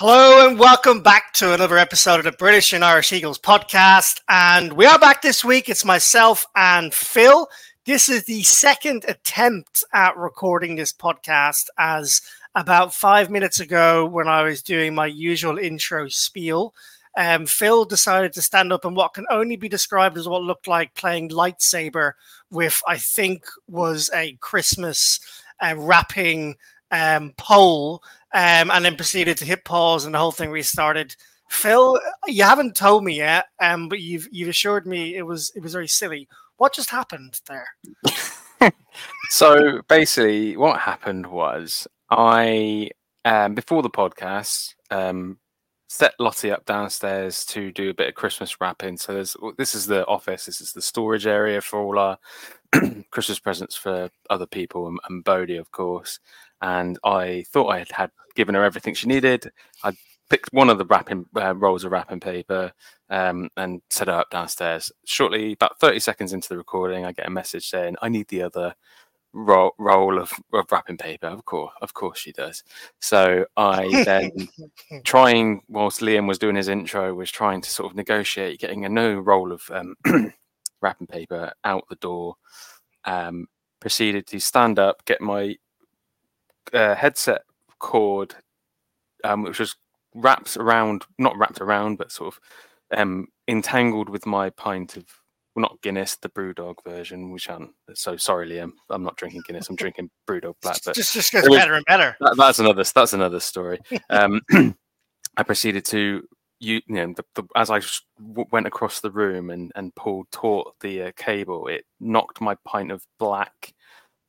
Hello and welcome back to another episode of the British and Irish Eagles podcast. And we are back this week. It's myself and Phil. This is the second attempt at recording this podcast, as about five minutes ago, when I was doing my usual intro spiel, um, Phil decided to stand up and what can only be described as what looked like playing lightsaber with, I think, was a Christmas uh, wrapping um, pole um, and then proceeded to hit pause, and the whole thing restarted. Phil, you haven't told me yet, um, but you've you've assured me it was it was very silly. What just happened there? so basically, what happened was I um, before the podcast um, set Lottie up downstairs to do a bit of Christmas wrapping. So there's this is the office, this is the storage area for all our Christmas presents for other people and, and Bodie, of course and I thought I had, had given her everything she needed. I picked one of the wrapping uh, rolls of wrapping paper um, and set her up downstairs. Shortly, about 30 seconds into the recording, I get a message saying, I need the other roll, roll of, of wrapping paper. Of course, of course she does. So I then, trying, whilst Liam was doing his intro, was trying to sort of negotiate getting a new roll of um, wrapping paper out the door. Um, proceeded to stand up, get my uh, headset cord, um, which was wrapped around, not wrapped around, but sort of um, entangled with my pint of well, not Guinness, the BrewDog version, which I'm so sorry, Liam. I'm not drinking Guinness. I'm drinking BrewDog Black. But just just gets was, better and better. That, that's another that's another story. Um, I proceeded to you, you know the, the, as I went across the room and and pulled taut the uh, cable, it knocked my pint of black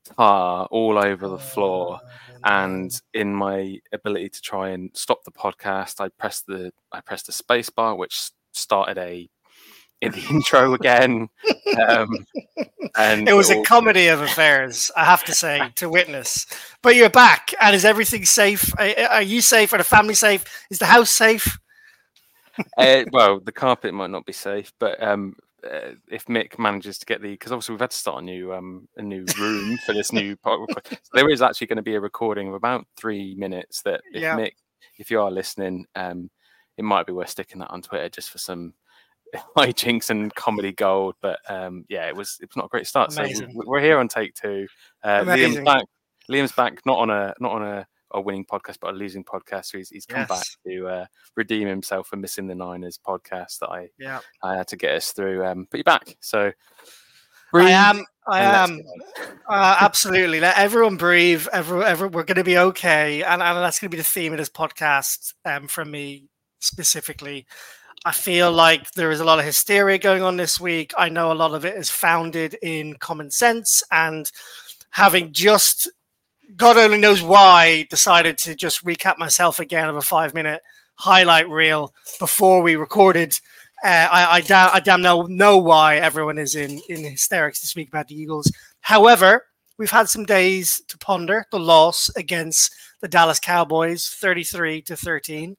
tar all over the floor. And in my ability to try and stop the podcast i pressed the i pressed the space bar which started a in the intro again. Um, and it was a comedy of affairs i have to say to witness. But you're back and is everything safe? Are, you safe? Are the family safe? Is the house safe? Uh, well the carpet might not be safe but um, uh, if Mick manages to get the because obviously we've had to start a new um a new room for this new podcast. So there is actually going to be a recording of about three minutes that if yeah. Mick, if you are listening, um, it might be worth sticking that on Twitter just for some hijinks and comedy gold. But um, yeah, it was it was not a great start. Amazing. So we're here on take two. Uh, Liam's back. Liam's back, not on a not on a a winning podcast, but a losing podcast. So he's, he's come yes. back to uh, redeem himself for missing the Niners podcast that I yeah. I had to get us through. Um, but you're back, so breathe I am. I am uh, absolutely. Let everyone breathe. Every, every, we're going to be okay, and, and that's going to be the theme of this podcast um, from me specifically. I feel like there is a lot of hysteria going on this week. I know a lot of it is founded in common sense and having just God only knows why, decided to just recap myself again of a five minute highlight reel before we recorded. Uh, I, I, damn, I damn know, know why everyone is in, in hysterics to speak about the Eagles. However, we've had some days to ponder the loss against the Dallas Cowboys, 33 to 13,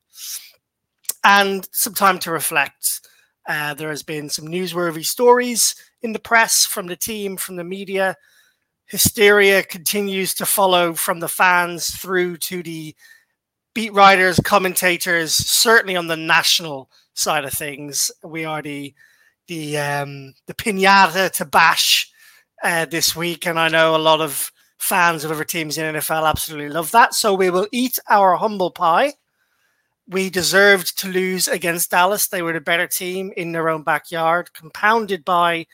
and some time to reflect. Uh, there has been some newsworthy stories in the press from the team, from the media, hysteria continues to follow from the fans through to the beat writers, commentators, certainly on the national side of things. We are the the um, the pinata to bash uh, this week, and I know a lot of fans of other teams in NFL absolutely love that. So we will eat our humble pie. We deserved to lose against Dallas. They were the better team in their own backyard, compounded by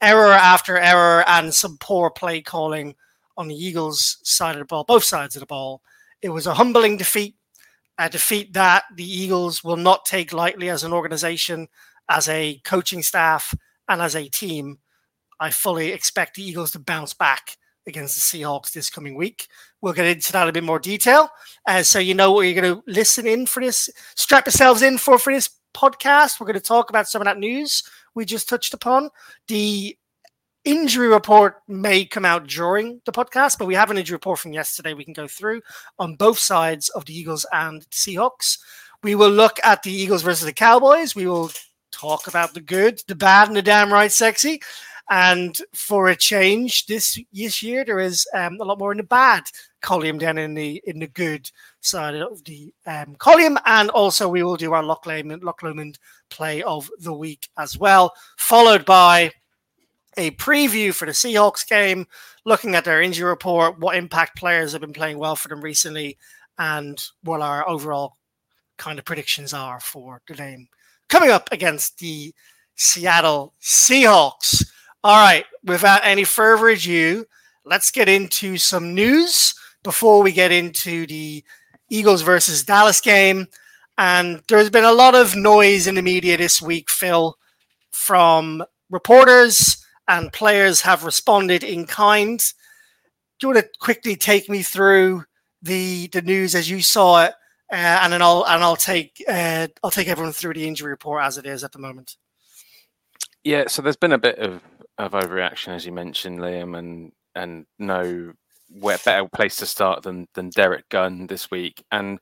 error after error and some poor play calling on the Eagles' side of the ball, both sides of the ball. It was a humbling defeat, a defeat that the Eagles will not take lightly as an organization, as a coaching staff, and as a team. I fully expect the Eagles to bounce back against the Seahawks this coming week. We'll get into that in a bit more detail. Uh, so you know what you're going to listen in for this, strap yourselves in for for this podcast. We're going to talk about some of that news we just touched upon. The injury report may come out during the podcast, but we have an injury report from yesterday we can go through on both sides of the Eagles and Seahawks. We will look at the Eagles versus the Cowboys. We will talk about the good, the bad, and the damn right sexy. And for a change, this this year there is um, a lot more in the bad column than in the in the good side of the um, column. And also, we will do our Loch Lomond, Loch Lomond play of the week as well, followed by a preview for the Seahawks game, looking at their injury report, what impact players have been playing well for them recently, and what our overall kind of predictions are for the game coming up against the Seattle Seahawks. All right, without any further ado, let's get into some news before we get into the Eagles versus Dallas game. And there's been a lot of noise in the media this week, Phil, from reporters and players have responded in kind. Do you want to quickly take me through the the news as you saw it, uh, and then I'll and I'll take uh, I'll take everyone through the injury report as it is at the moment. Yeah, so there's been a bit of, of overreaction, as you mentioned, Liam, and and no where better place to start than than Derrick Gunn this week. And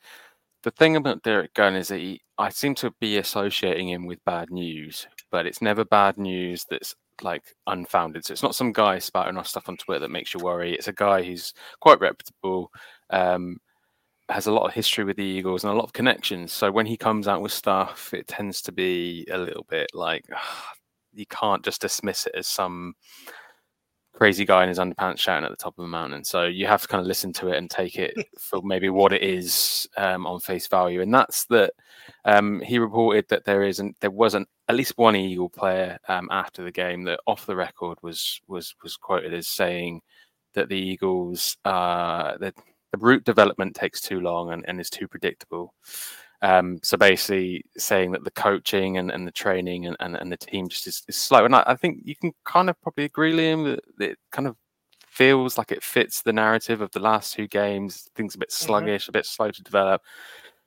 the thing about Derrick Gunn is that he, I seem to be associating him with bad news, but it's never bad news that's like unfounded. So it's not some guy spouting off stuff on Twitter that makes you worry. It's a guy who's quite reputable, um, has a lot of history with the Eagles and a lot of connections. So when he comes out with stuff, it tends to be a little bit like you can't just dismiss it as some crazy guy in his underpants shouting at the top of a mountain. So you have to kind of listen to it and take it for maybe what it is um, on face value. And that's that um, he reported that there isn't there wasn't at least one Eagle player um, after the game that off the record was was was quoted as saying that the Eagles uh, that the route development takes too long and, and is too predictable. Um, so basically saying that the coaching and, and the training and, and, and the team just is, is slow. And I, I, think you can kind of probably agree, Liam, that it kind of feels like it fits the narrative of the last two games. Things a bit mm-hmm. sluggish, mm-hmm. a bit slow to develop.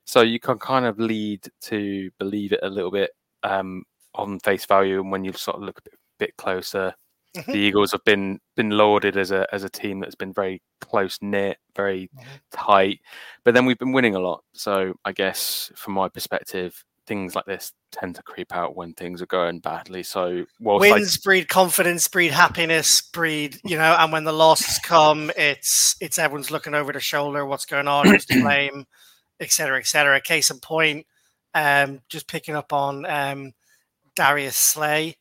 So you can kind of lead to believe it a little bit um, on face value. And when you sort of look a bit, bit closer, Mm-hmm. The Eagles have been been lauded as a as a team that's been very close knit, very mm-hmm. tight. But then we've been winning a lot. So I guess from my perspective, things like this tend to creep out when things are going badly. So wins I... breed confidence, breed happiness, breed you know, and when the losses come, it's it's everyone's looking over the shoulder, what's going on, who's to blame, etc., etc. Case in point, um, just picking up on um, Darius Slay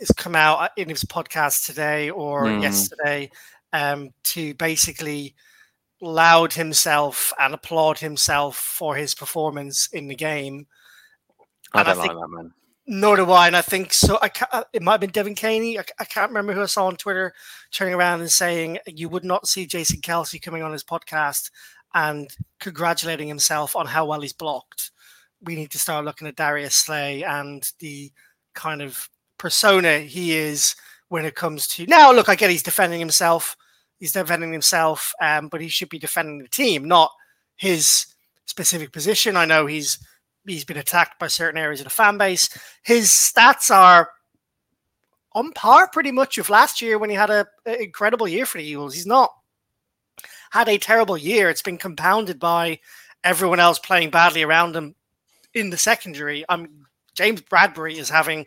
has come out uh, in his podcast today or mm. yesterday um, to basically laud himself and applaud himself for his performance in the game. I don't I think, like that, man. Nor do I, and I think so. I uh, it might have been Devin Caney. I, I, can't remember who I saw on Twitter turning around and saying you would not see Jason Kelce coming on his podcast and congratulating himself on how well he's blocked. We need to start looking at Darius Slay and the kind of persona he is when it comes to now. Look, I get he's defending himself. He's defending himself, um, but he should be defending the team, not his specific position. I know he's he's been attacked by certain areas of the fan base. His stats are on par pretty much with last year when he had an incredible year for the Eagles. He's not had a terrible year. It's been compounded by everyone else playing badly around him in the secondary. I'm James Bradberry is having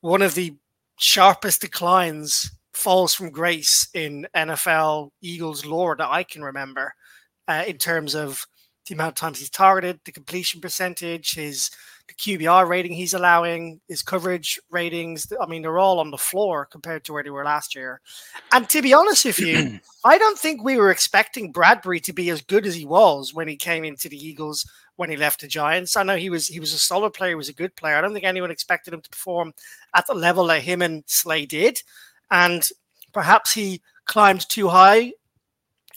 one of the sharpest declines falls from grace in NFL Eagles lore that I can remember uh, in terms of the amount of times he's targeted, the completion percentage, his the QBR rating he's allowing, his coverage ratings. I mean, they're all on the floor compared to where they were last year. And to be honest with you, I don't think we were expecting Bradberry to be as good as he was when he came into the Eagles when he left the Giants. I know he was he was a solid player, he was a good player. I don't think anyone expected him to perform at the level that him and Slay did. And perhaps he climbed too high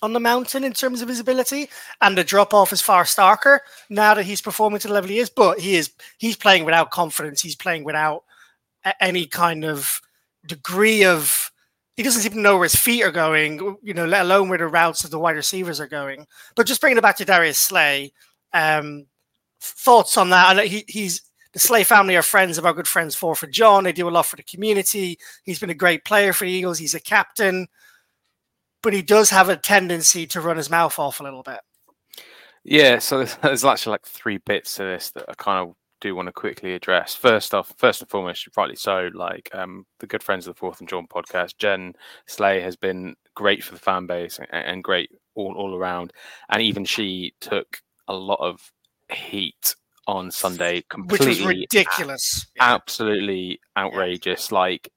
on the mountain in terms of his ability, and the drop off is far starker now that he's performing to the level he is. But he is he's playing without confidence. He's playing without any kind of degree of he doesn't even know where his feet are going, you know, let alone where the routes of the wide receivers are going. But just bringing it back to Darius Slay, um, thoughts on that? And he, he's the Slay family are friends of our good friends Forfar John. They do a lot for the community. He's been a great player for the Eagles. He's a captain, but he does have a tendency to run his mouth off a little bit. Yeah, so there's, there's actually like three bits to this that I kind of do want to quickly address. First off, first and foremost, rightly so, like um, the good friends of the Fourth and John podcast, Jen Slay has been great for the fan base and, and great all, all around. And even she took a lot of heat on Sunday, completely which was ridiculous, absolutely outrageous. Yeah. Like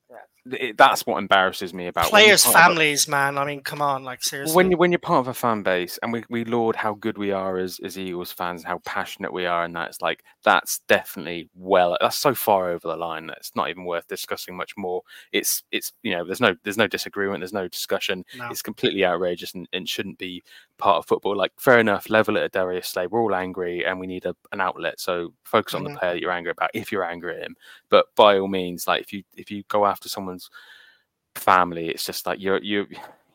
it, that's what embarrasses me about players' families, a, man. I mean, come on, like seriously. When you when you're part of a fan base, and we, we laud how good we are as, as Eagles fans, how passionate we are, and that's like that's definitely well, that's so far over the line that it's not even worth discussing much more. It's it's you know, there's no there's no disagreement, there's no discussion. No. It's completely outrageous and, and shouldn't be part of football. Like, fair enough, level it at Darius Slay. We're all angry, and we need a, an outlet. So focus on mm-hmm. the player that you're angry about if you're angry at him. But by all means, like if you if you go after someone's family, it's just like you're you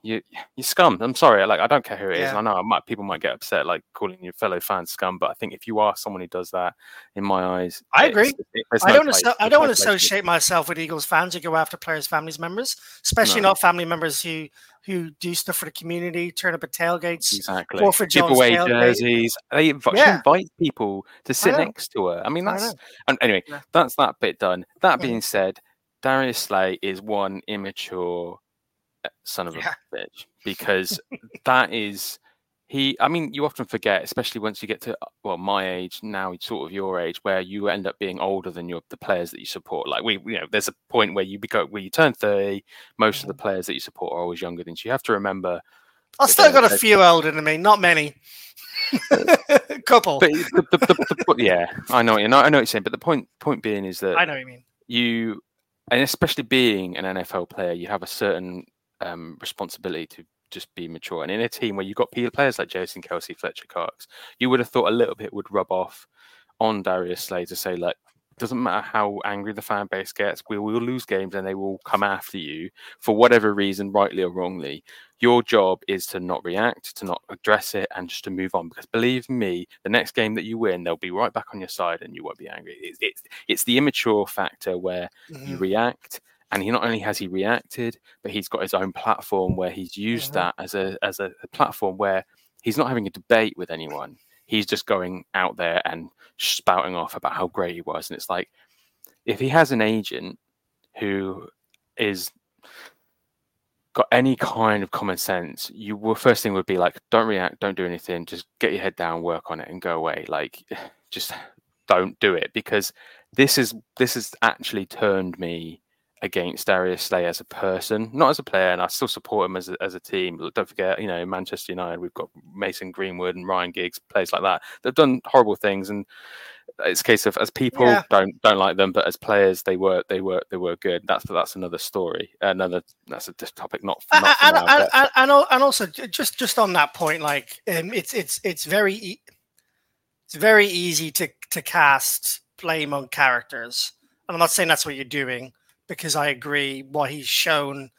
you you scum. I'm sorry, like I don't care who it is. Yeah. I know I might, people might get upset, like calling your fellow fans scum, but I think if you are someone who does that, in my eyes, I agree. I, don't I don't want to associate myself with Eagles fans who go after players' families members, especially no. not family members who who do stuff for the community, turn up at tailgates, exactly, for give away jerseys. They invite, yeah. invite people to sit next to her. I mean, that's I anyway. Yeah. That's that bit done. That being said, Darius Slay is one immature uh, son of yeah. a bitch because that is he i mean you often forget especially once you get to well my age now it's sort of your age where you end up being older than your the players that you support. Like we you know there's a point where you become where you turn 30 most of the mm-hmm. players that you support are always younger than you. You have to remember i still got a few older than me not many. Couple. But the, the, the, yeah i know you know i know what you're saying but the point point being is that i know what you mean. you and especially being an nfl player you have a certain um, responsibility to just be mature. And in a team where you've got players like Jason Kelce, Fletcher Cox, you would have thought a little bit would rub off on Darius Slay to say, like, doesn't matter how angry the fan base gets, we will lose games and they will come after you for whatever reason, rightly or wrongly. Your job is to not react, to not address it, and just to move on. Because believe me, the next game that you win, they'll be right back on your side and you won't be angry. It's, it's, it's the immature factor where mm-hmm. you react and he not only has he reacted, but he's got his own platform where he's used mm-hmm. that as a as a, a, platform where he's not having a debate with anyone. He's just going out there and spouting off about how great he was. And it's like, if he has an agent who is got any kind of common sense, you will first thing would be like, don't react, don't do anything, just get your head down, work on it, and go away. Like, just don't do it because this is this has actually turned me against Darius Slay as a person, not as a player, and I still support him as a, as a team. But don't forget, you know, Manchester United, we've got Mason Greenwood and Ryan Giggs, players like that. They've done horrible things, and it's a case of as people yeah. don't don't like them, but as players they were they were they were good. That's that's another story. Another that's a topic not. not and, now, and, and, and, also just just on that point, like um, it's it's it's very it's very easy to to cast blame on characters. And I'm not saying that's what you're doing because I agree what he's shown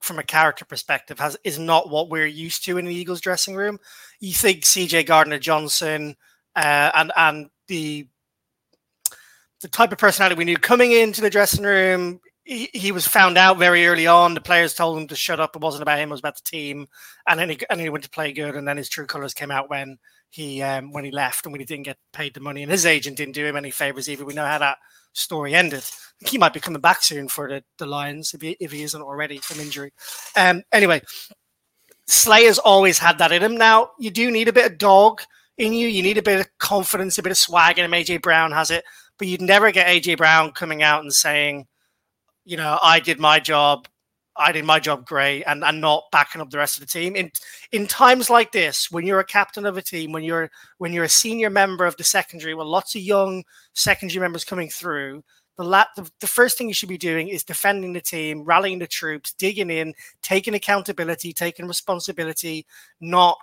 from a character perspective has is not what we're used to in the Eagles dressing room. You think CJ Gardner Johnson uh, and and the the type of personality we knew coming into the dressing room. He, he, was found out very early on. The players told him to shut up. It wasn't about him; it was about the team. And then he and he went to play good. And then his true colors came out when he um, when he left and when he didn't get paid the money. And his agent didn't do him any favors either. We know how that story ended. He might be coming back soon for the, the Lions if he, if he isn't already from injury. Um, anyway, Slay has always had that in him. Now, you do need a bit of dog in you. You need a bit of confidence, a bit of swag, in and AJ Brown has it. But you'd never get AJ Brown coming out and saying, you know, I did my job. I did my job great and, and not backing up the rest of the team. In in times like this, when you're a captain of a team, when you're when you're a senior member of the secondary, with lots of young secondary members coming through, the, la- the, the first thing you should be doing is defending the team, rallying the troops, digging in, taking accountability, taking responsibility, not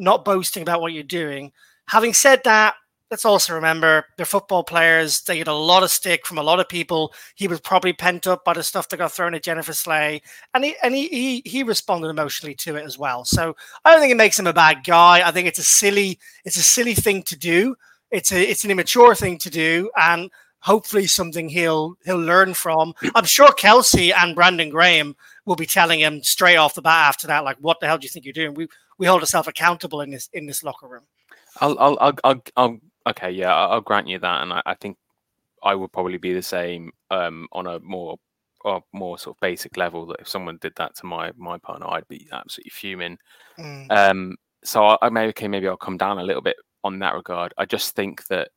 not boasting about what you're doing. Having said that, let's also remember they're football players. They get a lot of stick from a lot of people. He was probably pent up by the stuff that got thrown at Jennifer Slay, and he and he he, he responded emotionally to it as well. So I don't think it makes him a bad guy. I think it's a silly it's a silly thing to do. It's a it's an immature thing to do, and hopefully something he'll he'll learn from. I'm sure Kelce and Brandon Graham will be telling him straight off the bat after that, like, "What the hell do you think you're doing?" We we hold ourselves accountable in this in this locker room. I'll I'll I'll, I'll, I'll okay, yeah, I'll, grant you that, and I, I, think I would probably be the same um, on a more or more sort of basic level. That if someone did that to my my partner, I'd be absolutely fuming. Mm. Um, so I, I maybe okay, maybe I'll come down a little bit on that regard. I just think that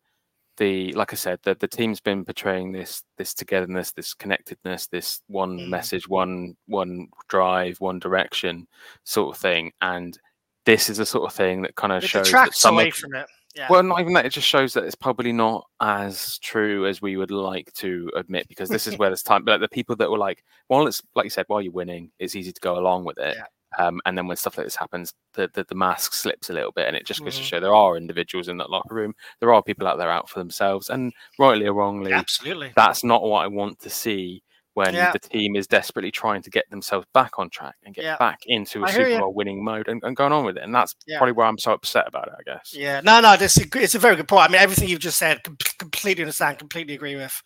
the like I said, the the team's been portraying this this togetherness, this connectedness, this one mm. message, one one drive, one direction sort of thing, and this is the sort of thing that kind of it shows that some away of, from it. Yeah. Well, not even that. It just shows that it's probably not as true as we would like to admit, because this is where there's time. But like, the people that were like, well, it's like you said, while you're winning, it's easy to go along with it. Yeah. Um, and then when stuff like this happens, the, the, the mask slips a little bit, and it just goes to show there are individuals in that locker room. There are people out there out for themselves, and rightly or wrongly, absolutely, that's not what I want to see when yeah. the team is desperately trying to get themselves back on track and get yeah. back into a Super Bowl winning mode and, and, going on with it. And that's yeah. probably where I'm so upset about it, I guess. Yeah, no, no, this it's a very good point. I mean, everything you've just said, completely understand, completely agree with.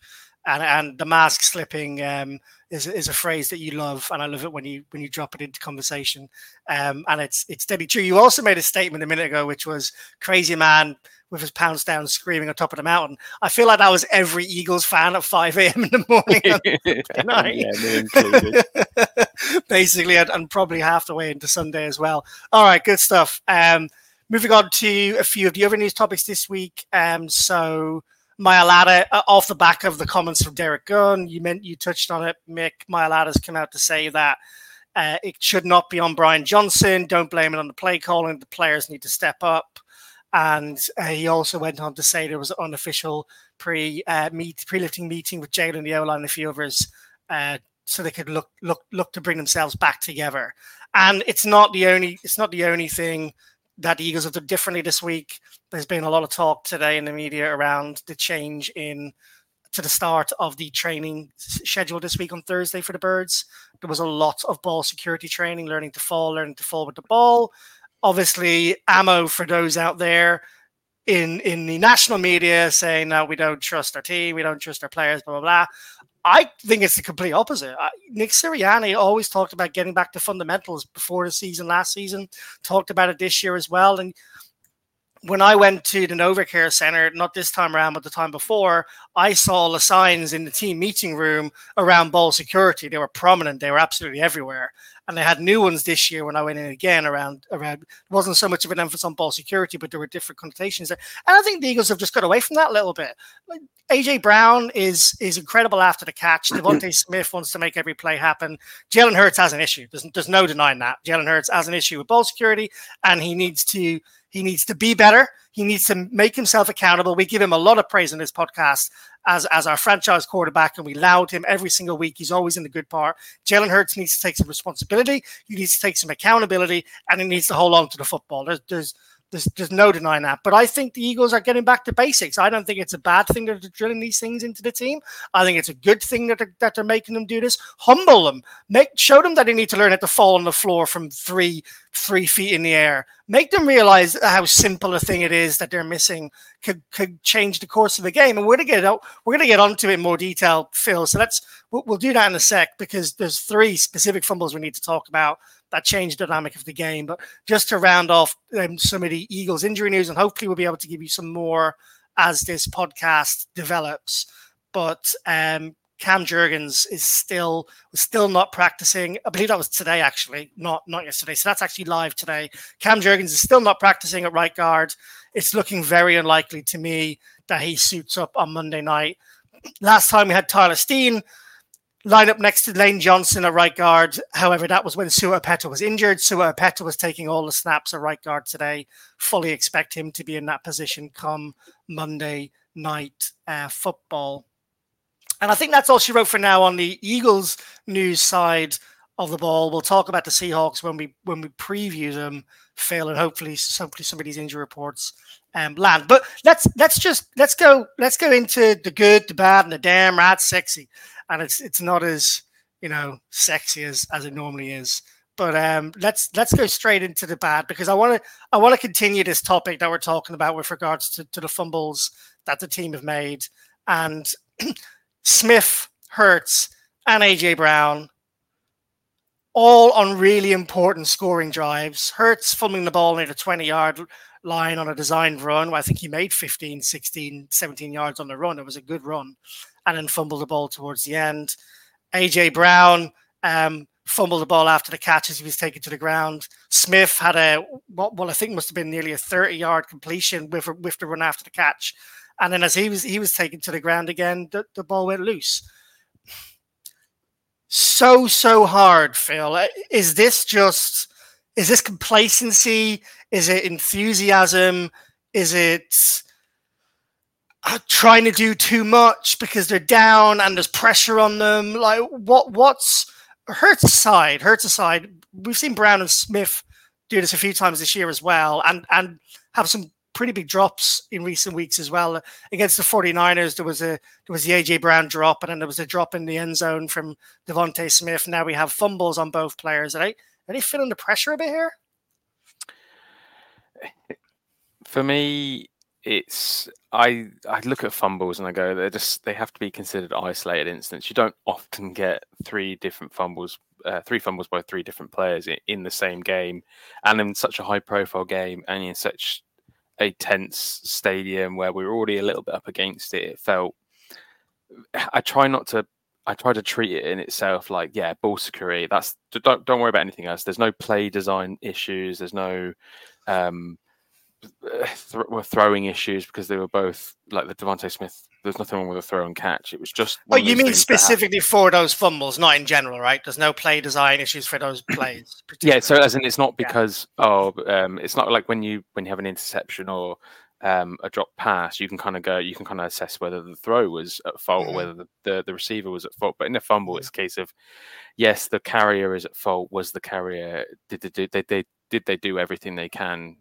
And and the mask slipping um, is is a phrase that you love, and I love it when you when you drop it into conversation. Um, and it's it's deadly true. You also made a statement a minute ago, which was crazy man with his pounds down screaming on top of the mountain. I feel like that was every Eagles fan at 5 a.m. in the morning yeah, Basically, and, and, probably half the way into Sunday as well. All right, good stuff. Um, moving on to a few of the other news topics this week. Um, so, Mailata, uh, off the back of the comments from Derrick Gunn, you meant you touched on it, Mick. Mailata's come out to say that uh, it should not be on Brian Johnson. Don't blame it on the play calling. The players need to step up. And uh, he also went on to say there was an unofficial pre uh, meet pre lifting meeting with Jalen and a few others, uh, so they could look look look to bring themselves back together. And it's not the only it's not the only thing that the Eagles have done differently this week. There's been a lot of talk today in the media around the change in to the start of the training schedule this week on Thursday for the Birds. There was a lot of ball security training, learning to fall, learning to fall with the ball, obviously ammo for those out there in in the national media saying that we don't trust our team, we don't trust our players, blah blah blah. I think it's the complete opposite. Nick Sirianni always talked about getting back to fundamentals before the season last season. Talked about it this year as well, and when I went to the NovaCare Center, not this time around, but the time before, I saw the signs in the team meeting room around ball security. They were prominent. They were absolutely everywhere. And they had new ones this year when I went in again around around. It wasn't so much of an emphasis on ball security, but there were different connotations there. And I think the Eagles have just got away from that a little bit. Like AJ Brown is is incredible after the catch. DeVonta Smith wants to make every play happen. Jalen Hurts has an issue. There's, there's no denying that. Jalen Hurts has an issue with ball security, and he needs to he needs to be better. He needs to make himself accountable. We give him a lot of praise in this podcast as, as our franchise quarterback, and we loud him every single week. He's always in the good part. Jalen Hurts needs to take some responsibility. He needs to take some accountability, and he needs to hold on to the football. There's, there's there's, there's no denying that. But I think the Eagles are getting back to basics. I don't think it's a bad thing that they're drilling these things into the team. I think it's a good thing that they're, that they're making them do this. Humble them. Make show them that they need to learn how to fall on the floor from three three feet in the air. Make them realize how simple a thing it is that they're missing could could change the course of the game. And we're gonna get out. We're gonna get onto it in more detail, Phil. So let's we'll, we'll do that in a sec because there's three specific fumbles we need to talk about that changed the dynamic of the game. But just to round off um, some of the Eagles injury news, and hopefully we'll be able to give you some more as this podcast develops. But um, Cam Jurgens is still still not practicing. I believe that was today, actually, not not yesterday. So that's actually live today. Cam Jurgens is still not practicing at right guard. It's looking very unlikely to me that he suits up on Monday night. Last time we had Tyler Steen line up next to Lane Johnson at right guard. However, that was when Sua Opeta was injured. Sua Opeta was taking all the snaps at right guard today. Fully expect him to be in that position come Monday night uh, football. And I think that's all she wrote for now on the Eagles news side of the ball. We'll talk about the Seahawks when we when we preview them, Phil, and hopefully hopefully some of these injury reports um, land. But let's let's just let's go let's go into the good, the bad, and the damn right sexy and it's it's not as you know sexy as as it normally is. But um, let's let's go straight into the bad because I want to I want to continue this topic that we're talking about with regards to, to the fumbles that the team have made. And Smith, Hurts, and AJ Brown, all on really important scoring drives. Hurts fumbling the ball near the 20 yard line on a designed run. where I think he made 15, 16, 17 yards on the run. It was a good run. And then fumbled the ball towards the end. AJ Brown um, fumbled the ball after the catch as he was taken to the ground. Smith had a what I think must have been nearly a 30 yard completion with with the run after the catch. And then as he was he was taken to the ground again, the, the ball went loose. So so hard, Phil. Is this just is this complacency? Is it enthusiasm? Is it uh, trying to do too much because they're down and there's pressure on them? Like what what's Hurts aside, Hurts aside, we've seen Brown and Smith do this a few times this year as well, and and have some pretty big drops in recent weeks as well. Against the 49ers, there was a there was the AJ Brown drop, and then there was a drop in the end zone from DeVonta Smith. Now we have fumbles on both players. Are they are they feeling the pressure a bit here? For me, it's I I look at fumbles and I go they just they have to be considered isolated incidents. You don't often get three different fumbles, uh, three fumbles by three different players in, in, the same game, and in such a high profile game and in such a tense stadium where we were already a little bit up against it. It felt I try not to. I try to treat it in itself like yeah, ball security. That's don't don't worry about anything else. There's no play design issues. There's no um, th- were throwing issues because they were both like the DeVonta Smith. There's nothing wrong with a throw and catch. It was just. Oh, you mean specifically for those fumbles, not in general, right? There's no play design issues for those plays. yeah, so as in, it's not because yeah. oh, um, it's not like when you when you have an interception or um, a drop pass, you can kind of go, you can kind of assess whether the throw was at fault mm-hmm. or whether the, the, the, receiver was at fault. But in a fumble, mm-hmm. it's a case of yes, the carrier is at fault. Was the carrier did they, did they, they did they do everything they can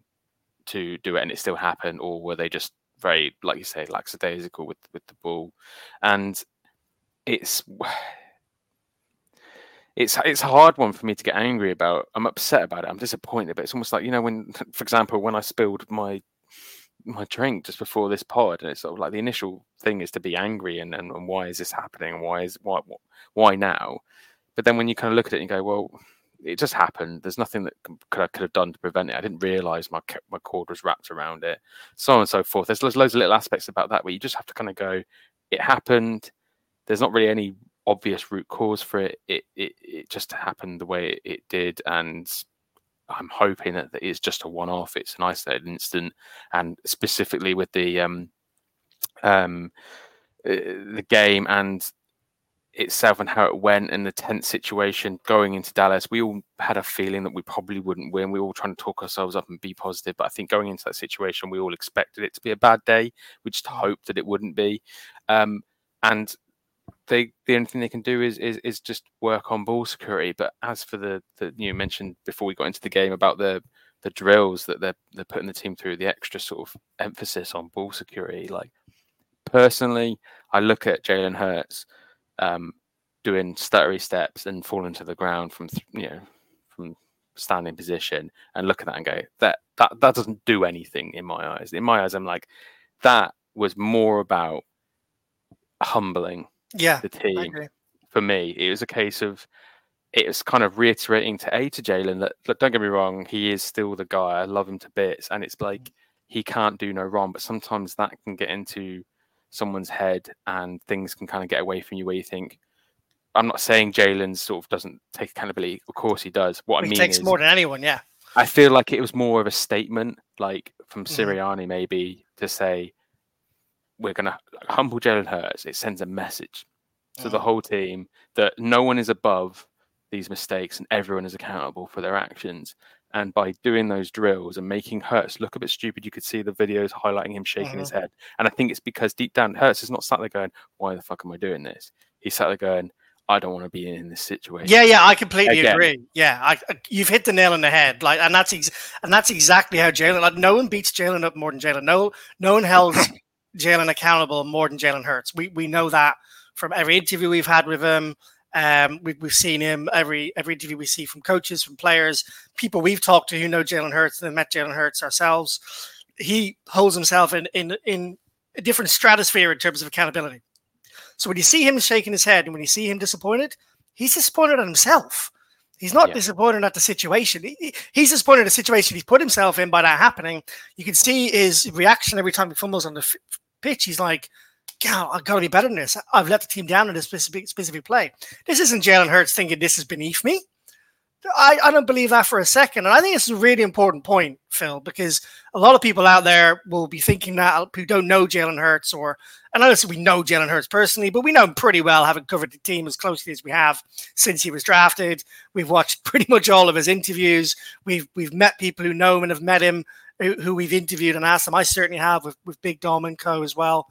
to do it and it still happened, or were they just very, like you say, lackadaisical with with the ball? And it's it's it's a hard one for me to get angry about. I'm upset about it. I'm disappointed, but it's almost like you know when, for example, when I spilled my my drink just before this pod, and it's sort of like the initial thing is to be angry and, and, and why is this happening? Why is why why now? But then when you kind of look at it and go, well, it just happened. There's nothing that could I could have done to prevent it. I didn't realize my my cord was wrapped around it, so on and so forth. There's, there's loads of little aspects about that where you just have to kind of go, it happened. There's not really any obvious root cause for it. It it, it just happened the way it, it did, and I'm hoping that it's just a one-off. It's an isolated incident, and specifically with the um um uh, the game and itself and how it went and the tense situation going into Dallas, we all had a feeling that we probably wouldn't win. We were all trying to talk ourselves up and be positive. But I think going into that situation, we all expected it to be a bad day. We just hoped that it wouldn't be. Um, and they the only thing they can do is, is is just work on ball security. But as for the the you mentioned before we got into the game about the the drills that they're they're putting the team through, the extra sort of emphasis on ball security, like personally, I look at Jalen Hurts um, doing stuttery steps and falling to the ground from you know from standing position and look at that and go that that that doesn't do anything in my eyes. In my eyes, I'm like that was more about humbling yeah the team. For me, it was a case of it was kind of reiterating to A to Jalen that, that, don't get me wrong, he is still the guy. I love him to bits, and it's like mm. he can't do no wrong. But sometimes that can get into someone's head and things can kind of get away from you where you think I'm not saying Jalen sort of doesn't take accountability. Of course he does. What he I mean takes is, more than anyone. Yeah. I feel like it was more of a statement, like from Mm-hmm. Sirianni, maybe to say we're going to humble Jalen Hurts. It sends a message to the Mhm. whole team that no one is above these mistakes and everyone is accountable for their actions. And by doing those drills and making Hurts look a bit stupid, you could see the videos highlighting him shaking his mm-hmm. head. And I think it's because deep down, Hurts is not sat there going, "Why the fuck am I doing this?" He's sat there going, "I don't want to be in this situation." Yeah, yeah, I completely Again. agree. Yeah, I, I- you've hit the nail on the head. Like, and that's ex- and that's exactly how Jalen. Like, no one beats Jalen up more than Jalen. No, no one held Jalen accountable more than Jalen Hurts. We we know that from every interview we've had with him. Um, we, we've seen him every every interview we see from coaches, from players, people we've talked to who know Jalen Hurts and met Jalen Hurts ourselves. He holds himself in in in a different stratosphere in terms of accountability. So when you see him shaking his head and when you see him disappointed, he's disappointed at himself. He's not yeah. disappointed at the situation. He, he's disappointed at the situation he's put himself in by that happening. You can see his reaction every time he fumbles on the f- pitch. He's like, God, I've got to be better than this. I've let the team down in this specific specific play. This isn't Jalen Hurts thinking this is beneath me. I, I don't believe that for a second. And I think it's a really important point, Phil, because a lot of people out there will be thinking that uh, who don't know Jalen Hurts, or and honestly, we know Jalen Hurts personally, but we know him pretty well, having covered the team as closely as we have since he was drafted. We've watched pretty much all of his interviews. We've we've met people who know him and have met him, who, who we've interviewed and asked them. I certainly have with, with Big Dom and Co. as well.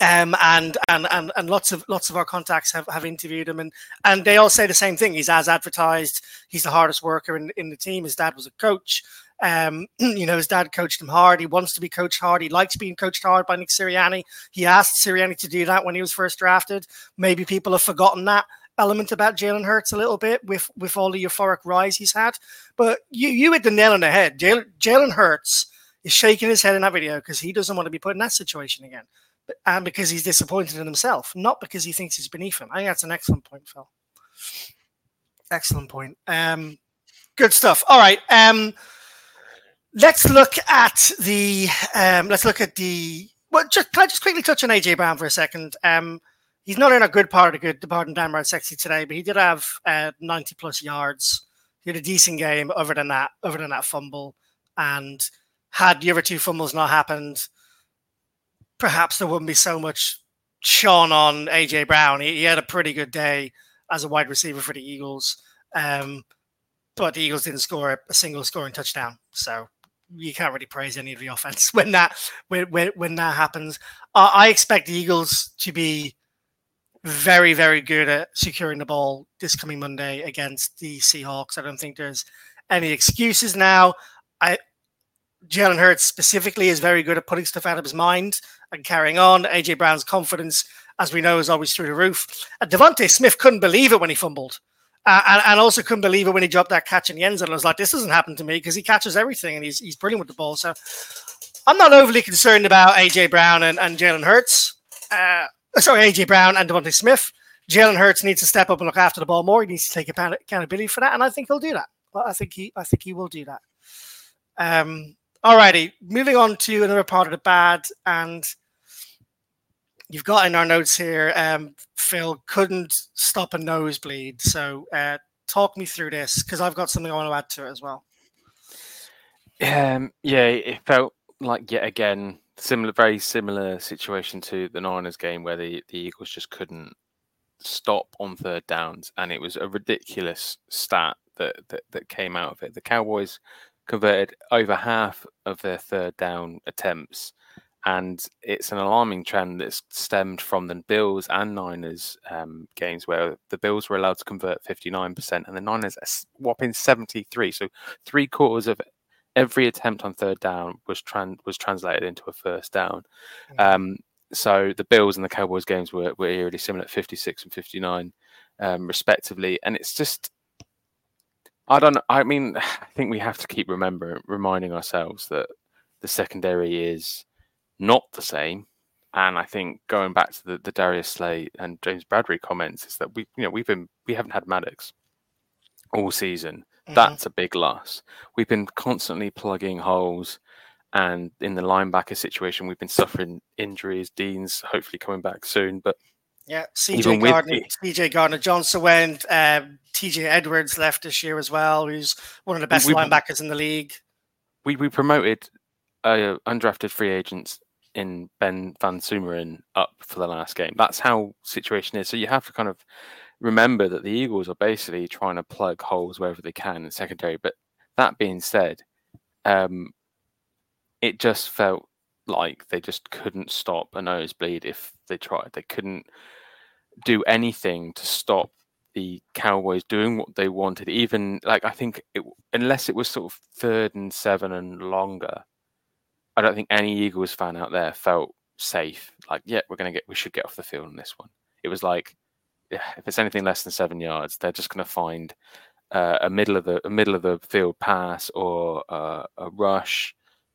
Um, and, and and and lots of lots of our contacts have, have interviewed him, and and they all say the same thing. He's as advertised. He's the hardest worker in, in the team. His dad was a coach. Um, you know, his dad coached him hard. He wants to be coached hard. He likes being coached hard by Nick Sirianni. He asked Sirianni to do that when he was first drafted. Maybe people have forgotten that element about Jalen Hurts a little bit with with all the euphoric rise he's had. But you you hit the nail on the head. Jalen Hurts is shaking his head in that video because he doesn't want to be put in that situation again and because he's disappointed in himself, not because he thinks he's beneath him. I think that's an excellent point, Phil. Excellent point. Um, good stuff. All right. Um, let's look at the. Um, let's look at the. Well, just can I just quickly touch on AJ Brown for a second? Um, he's not in a good part of good in Damn Sexy today, but he did have uh, 90 plus yards. He had a decent game other than that, other than that fumble. And had the other two fumbles not happened, perhaps there wouldn't be so much shone on AJ Brown. He, he, had a pretty good day as a wide receiver for the Eagles, um, but the Eagles didn't score a single scoring touchdown. So you can't really praise any of the offense when that when when, when that happens. Uh, I expect the Eagles to be very very good at securing the ball this coming Monday against the Seahawks. I don't think there's any excuses now. I Jalen Hurts specifically is very good at putting stuff out of his mind and carrying on. AJ Brown's confidence, as we know, is always through the roof. And DeVonta Smith couldn't believe it when he fumbled. Uh, and, and, also couldn't believe it when he dropped that catch in the end zone. I was like, this doesn't happen to me because he catches everything and he's, he's brilliant with the ball. So I'm not overly concerned about AJ Brown and, and Jalen Hurts. Uh, sorry, AJ Brown and DeVonta Smith. Jalen Hurts needs to step up and look after the ball more. He needs to take accountability for that, and I think he'll do that. I think he, I think he will do that. Um, Alrighty, moving on to another part of the bad, and you've got in our notes here, um, Phil couldn't stop a nosebleed. So uh, talk me through this because I've got something I want to add to it as well. Um, yeah, it felt like yet again similar, very similar situation to the Niners game where the, the Eagles just couldn't stop on third downs, and it was a ridiculous stat that, that that came out of it. The Cowboys converted over half of their third down attempts. And it's an alarming trend that's stemmed from the Bills and Niners um, games where the Bills were allowed to convert 59% and the Niners a whopping 73. So three quarters of every attempt on third down was tran- was translated into a first down. Um, so the Bills and the Cowboys games were, were eerily similar at 56 and 59, um, respectively. And it's just I don't. I mean, I think we have to keep remembering, reminding ourselves that the secondary is not the same. And I think going back to the, the Darius Slay and James Bradberry comments is that we, you know, we've been we haven't had Maddox all season. Mm-hmm. That's a big loss. We've been constantly plugging holes, and in the linebacker situation, we've been suffering injuries. Dean's hopefully coming back soon, but yeah, CJ Gardner, CJ Gardner Johnson went. Um, TJ Edwards left this year as well. Who's one of the best we, linebackers in the league. We we promoted uh, undrafted free agents in Ben VanSumeren up for the last game. That's how situation is. So you have to kind of remember that the Eagles are basically trying to plug holes wherever they can in secondary. But that being said, um, it just felt like they just couldn't stop a nosebleed if they tried. They couldn't do anything to stop the Cowboys doing what they wanted. Even like I think, it, unless it was sort of third and seven and longer, I don't think any Eagles fan out there felt safe. Like, yeah, we're gonna get, we should get off the field on this one. It was like, if it's anything less than seven yards, they're just gonna find uh, a middle of the middle of the field pass or uh, a rush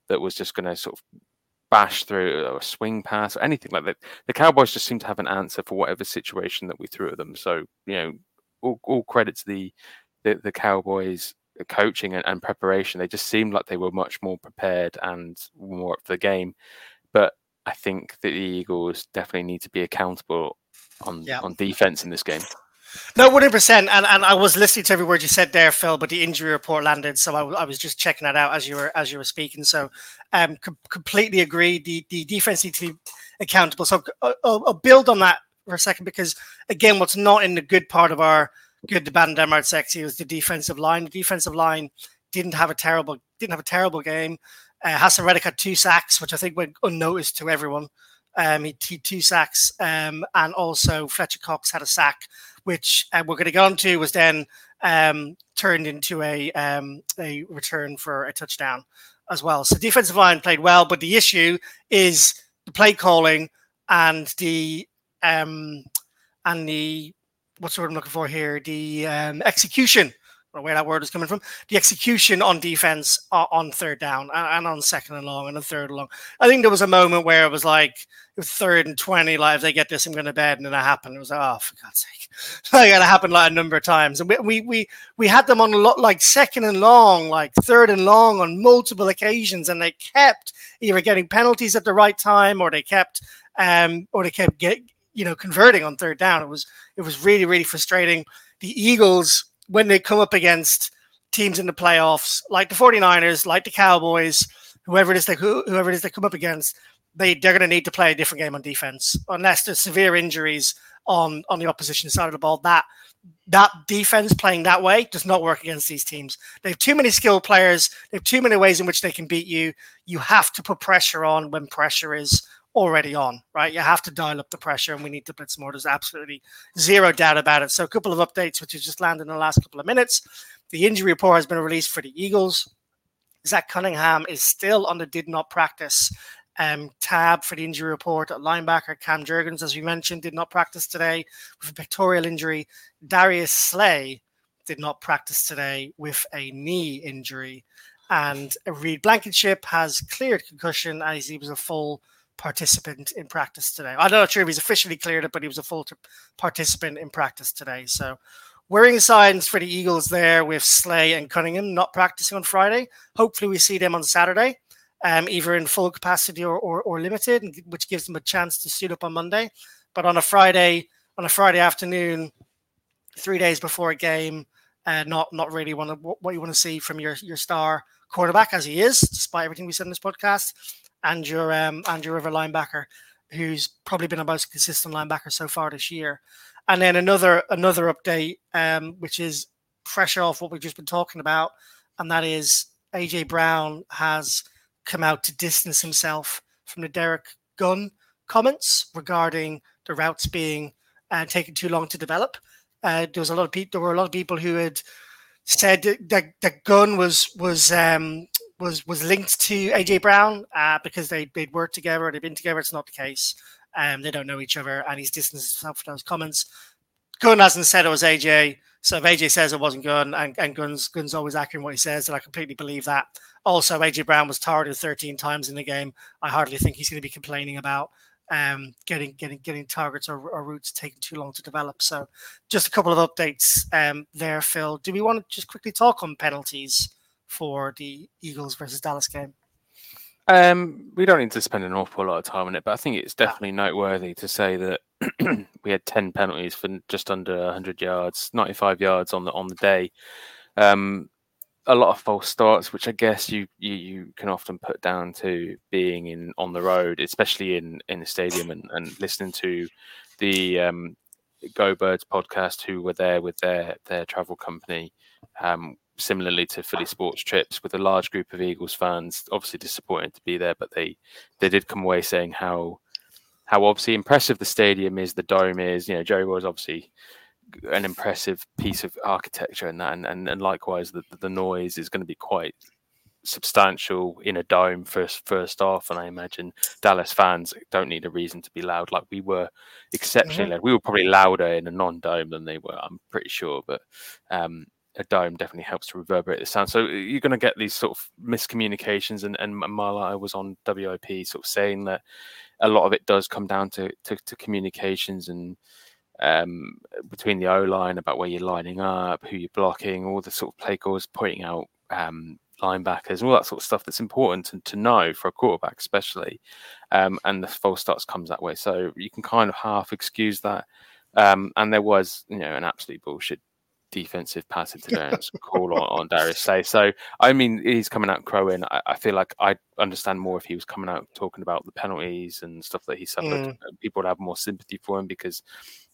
that was just gonna sort of bash through or a swing pass or anything like that. The Cowboys just seem to have an answer for whatever situation that we threw at them. So you know, all, all credit to the the, the Cowboys coaching and, and, preparation. They just seemed like they were much more prepared and more up for the game. But I think that the Eagles definitely need to be accountable on yeah. on defense in this game. No, one hundred percent. And and I was listening to every word you said there, Phil. But the injury report landed, so I, I was just checking that out as you were as you were speaking. So, um, com- completely agree. The the defense needs to be accountable. So I'll, I'll, build on that for a second because again, what's not in the good part of our good, the bad, and damn sexy was the defensive line. The defensive line didn't have a terrible didn't have a terrible game. Uh, Haason Reddick had two sacks, which I think went unnoticed to everyone. Um, he, he two sacks, um, and also Fletcher Cox had a sack, which uh, we're going to get on to was then um, turned into a um, a return for a touchdown as well. So defensive line played well, but the issue is the play calling and the um, and the what's the word I'm looking for here? The um, execution where that word is coming from. The execution on defense on third down and on second and long and a third and long. I think there was a moment where it was like it was third and twenty. Like if they get this, I'm going to bed, and then it happened. It was like, oh, for God's sake, like it happened like a number of times, and we we we, we had them on a lot like second and long, like third and long on multiple occasions, and they kept either getting penalties at the right time or they kept um or they kept get you know converting on third down. It was it was really really frustrating. The Eagles when they come up against teams in the playoffs, like the 49ers, like the Cowboys, whoever it is they whoever it is they come up against, they they're going to need to play a different game on defense unless there's severe injuries on on the opposition side of the ball. That that defense playing that way does not work against these teams. They have too many skilled players. They have too many ways in which they can beat you. You have to put pressure on when pressure is already on, right? You have to dial up the pressure and we need to blitz more. There's absolutely zero doubt about it. So, a couple of updates which has just landed in the last couple of minutes. The injury report has been released for the Eagles. Zach Cunningham is still on the did not practice um, tab for the injury report at linebacker. Cam Jurgens, as we mentioned, did not practice today with a pectoral injury. Darius Slay did not practice today with a knee injury. And Reed Blankenship has cleared concussion as he was a full participant in practice today. I'm not sure if he's officially cleared it, but he was a full participant in practice today. So wearing signs for the Eagles there with Slay and Cunningham not practicing on Friday. Hopefully we see them on Saturday, um, either in full capacity or, or, or limited, which gives them a chance to suit up on Monday. But on a Friday, on a Friday afternoon, three days before a game, uh, not not really want what you want to see from your your star quarterback as he is, despite everything we said in this podcast and your um, and your River linebacker, who's probably been our most consistent linebacker so far this year. And then another another update, um, which is fresh off what we've just been talking about, and that is AJ Brown has come out to distance himself from the Derrick Gunn comments regarding the routes being uh, taking too long to develop. Uh, there was a lot of people. There were a lot of people who had said that, that Gunn was was um, was was linked to AJ Brown uh, because they they'd worked together, they'd been together. It's not the case. Um, they don't know each other, and he's distanced himself from those comments. Gunn hasn't said it was AJ, so if AJ says it wasn't Gunn, and, and Gunn's Gunn's always accurate in what he says, and I completely believe that. Also, AJ Brown was targeted 13 times in the game. I hardly think he's going to be complaining about um, getting getting getting targets or, or, routes taking too long to develop. So, just a couple of updates um, there, Phil. Do we want to just quickly talk on penalties? For the Eagles versus Dallas game? Um, we don't need to spend an awful lot of time on it, but I think it's definitely noteworthy to say that we had ten penalties for just under 100 yards, 95 yards on the on the day. Um, a lot of false starts, which I guess you, you, you can often put down to being in on the road, especially in in the stadium, and, and listening to the um, Go Birds podcast, who were there with their their travel company. Um, similarly to Philly sports trips with a large group of Eagles fans. Obviously disappointed to be there, but they they did come away saying how how obviously impressive the stadium is, the dome is. You know, Jerry was obviously an impressive piece of architecture and that, and, and, and likewise the the noise is going to be quite substantial in a dome first first off and i imagine dallas fans don't need a reason to be loud like we were exceptionally mm-hmm. loud we were probably louder in a non-dome than they were i'm pretty sure but um a dome definitely helps to reverberate the sound. So you're going to get these sort of miscommunications, and and Marla was on WIP sort of saying that a lot of it does come down to to, to communications and um, between the O line about where you're lining up, who you're blocking, all the sort of play calls pointing out um, linebackers, and all that sort of stuff that's important to, to know for a quarterback, especially. Um, and the false starts comes that way, so you can kind of half excuse that. Um, and there was, you know, an absolute bullshit defensive pass interference call on, on Darius Slay. So I mean, he's coming out crowing. I, I, feel like I understand more if he was coming out talking about the penalties and stuff that he suffered. Mm. People would have more sympathy for him because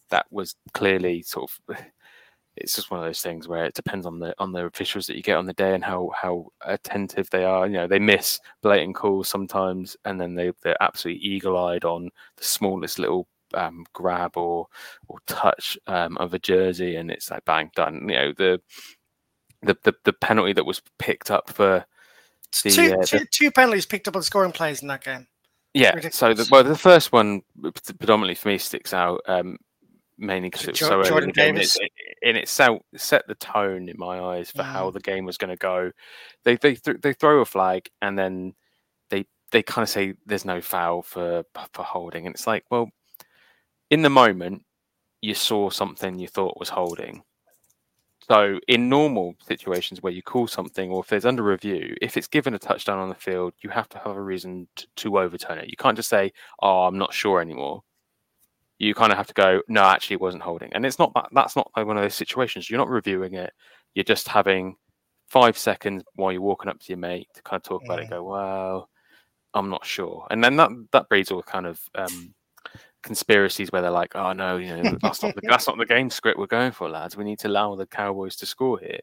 that was clearly sort of. It's just one of those things where it depends on the on the officials that you get on the day and how how attentive they are. You know, they miss blatant calls sometimes, and then they they're absolutely eagle eyed on the smallest little um, grab or or touch um, of a jersey, and it's like bang done. You know the the the, the penalty that was picked up for the, two, uh, two, the, two penalties picked up on scoring plays in that game. Yeah, so the, well, the first one predominantly for me sticks out um, mainly because it was so early in the game. It, and it set, the tone in my eyes for how the game was going to go. They they th- they throw a flag and then they they kind of say there's no foul for for holding, and it's like, well, in the moment, you saw something you thought was holding. So, in normal situations where you call something, or if there's under review, if it's given a touchdown on the field, you have to have a reason to, to overturn it. You can't just say, "Oh, I'm not sure anymore." You kind of have to go, "No, actually, it wasn't holding." And it's not that. That's not like one of those situations. You're not reviewing it. You're just having five seconds while you're walking up to your mate to kind of talk yeah. about it. Go, "Well, I'm not sure," and then that that breeds all kind of um, conspiracies where they're like, "Oh no, you know, that's not the, that's not the game script we're going for, lads. We need to allow the Cowboys to score here."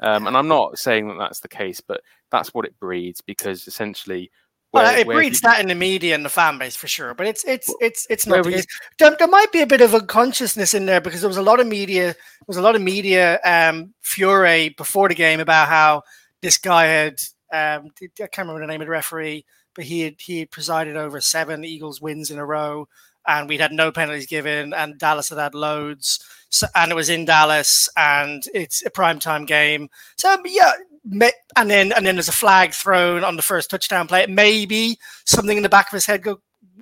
Um, and I'm not saying that that's the case, but that's what it breeds because essentially. Where, well, it breeds that in the media and the fan base for sure, but it's it's it's it's not. The there, there, might be a bit of unconsciousness in there because there was a lot of media, there was a lot of media um, fury before the game about how this guy had um, I can't remember the name of the referee, but he had he had presided over seven Eagles wins in a row and we'd had no penalties given, and Dallas had had loads, so, and it was in Dallas, and it's a prime time game. So yeah, and then and then there's a flag thrown on the first touchdown play. Maybe something in the back of his head go,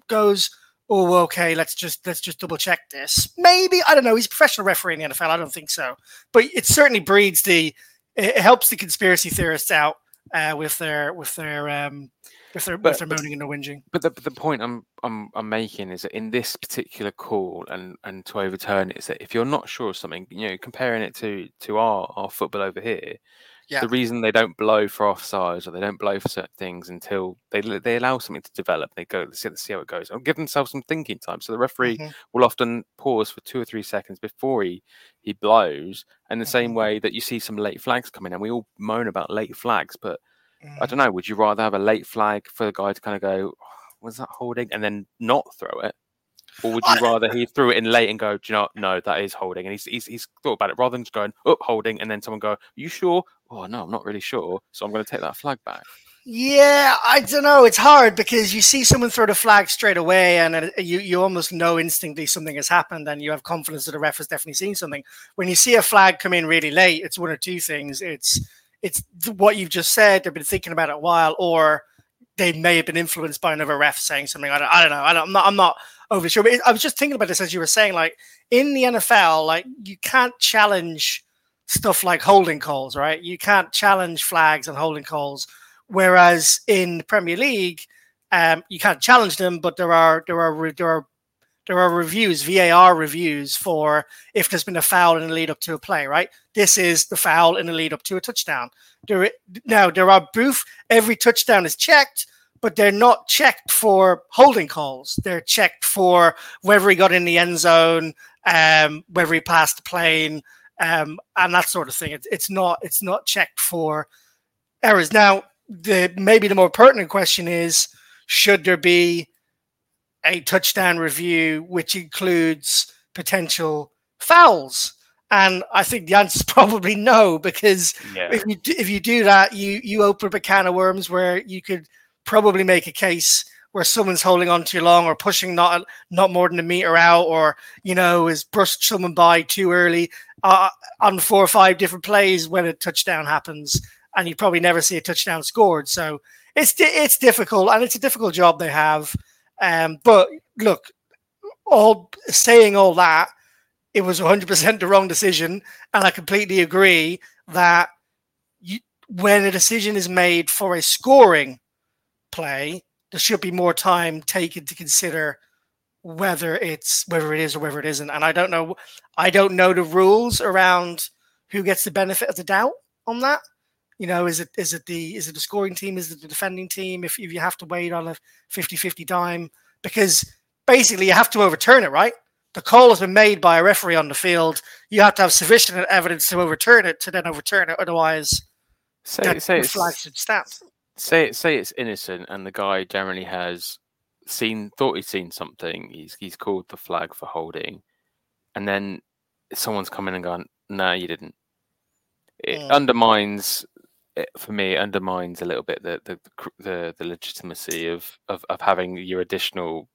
goes, "Oh, okay, let's just let's just double check this." Maybe I don't know. He's a professional referee in the NFL. I don't think so, but it certainly breeds the it helps the conspiracy theorists out uh, with their with their um, if they're, but, if they're moaning and whinging. But the, the point I'm, I'm I'm making is that in this particular call and and to overturn it is that if you're not sure of something, you know, comparing it to to our our football over here, yeah. the reason they don't blow for offsides or they don't blow for certain things until they they allow something to develop. They go see, see how it goes and give themselves some thinking time. So the referee mm-hmm. will often pause for two or three seconds before he he blows. And the mm-hmm. same way that you see some late flags coming, and we all moan about late flags, but I don't know. Would you rather have a late flag for the guy to kind of go, oh, "Was that holding?" and then not throw it, or would you rather he threw it in late and go, "Do you know, no, that is holding," and he's, he's he's thought about it rather than just going up oh, holding, and then someone go, "You sure?" Oh no, I'm not really sure, so I'm going to take that flag back. Yeah, I don't know. It's hard because you see someone throw the flag straight away, and it, uh, you you almost know instantly something has happened, and you have confidence that the ref has definitely seen something. When you see a flag come in really late, it's one or two things. It's it's what you've just said. They've been thinking about it a while, or they may have been influenced by another ref saying something. I don't, I don't know. I am not. I'm not overly sure. But I was just thinking about this as you were saying. Like in the NFL, like you can't challenge stuff like holding calls, right? You can't challenge flags and holding calls. Whereas in the Premier League, um, you can't challenge them, but there are there are there are there are reviews, VAR reviews for if there's been a foul in the lead up to a play, right? This is the foul in the lead up to a touchdown. There, now, there are booth, every touchdown is checked, but they're not checked for holding calls. They're checked for whether he got in the end zone, um, whether he passed the plane, um, and that sort of thing. It, it's not it's not checked for errors. Now, the maybe the more pertinent question is should there be a touchdown review, which includes potential fouls? And I think the answer is probably no, because yeah. if you do, if you do that, you you open up a can of worms where you could probably make a case where someone's holding on too long or pushing not not more than a meter out, or you know, is brushed someone by too early uh, on four or five different plays when a touchdown happens, and you probably never see a touchdown scored. So it's it's difficult, and it's a difficult job they have. Um, but look, all saying all that, it was 100% the wrong decision, and I completely agree that you, when a decision is made for a scoring play, there should be more time taken to consider whether it's whether it is or whether it isn't. And I don't know, I don't know the rules around who gets the benefit of the doubt on that. You know, is it is it the is it the scoring team? Is it the defending team? If, if you have to wait on a 50-50 dime, because basically you have to overturn it, right? The call has been made by a referee on the field. You have to have sufficient evidence to overturn it to then overturn it. Otherwise, say, say the flag should stand. Say say it's innocent, and the guy generally has seen thought he's seen something. He's he's called the flag for holding, and then someone's come in and gone, "No, you didn't." It mm. undermines it, for me. It undermines a little bit the the the, the legitimacy of, of of having your additional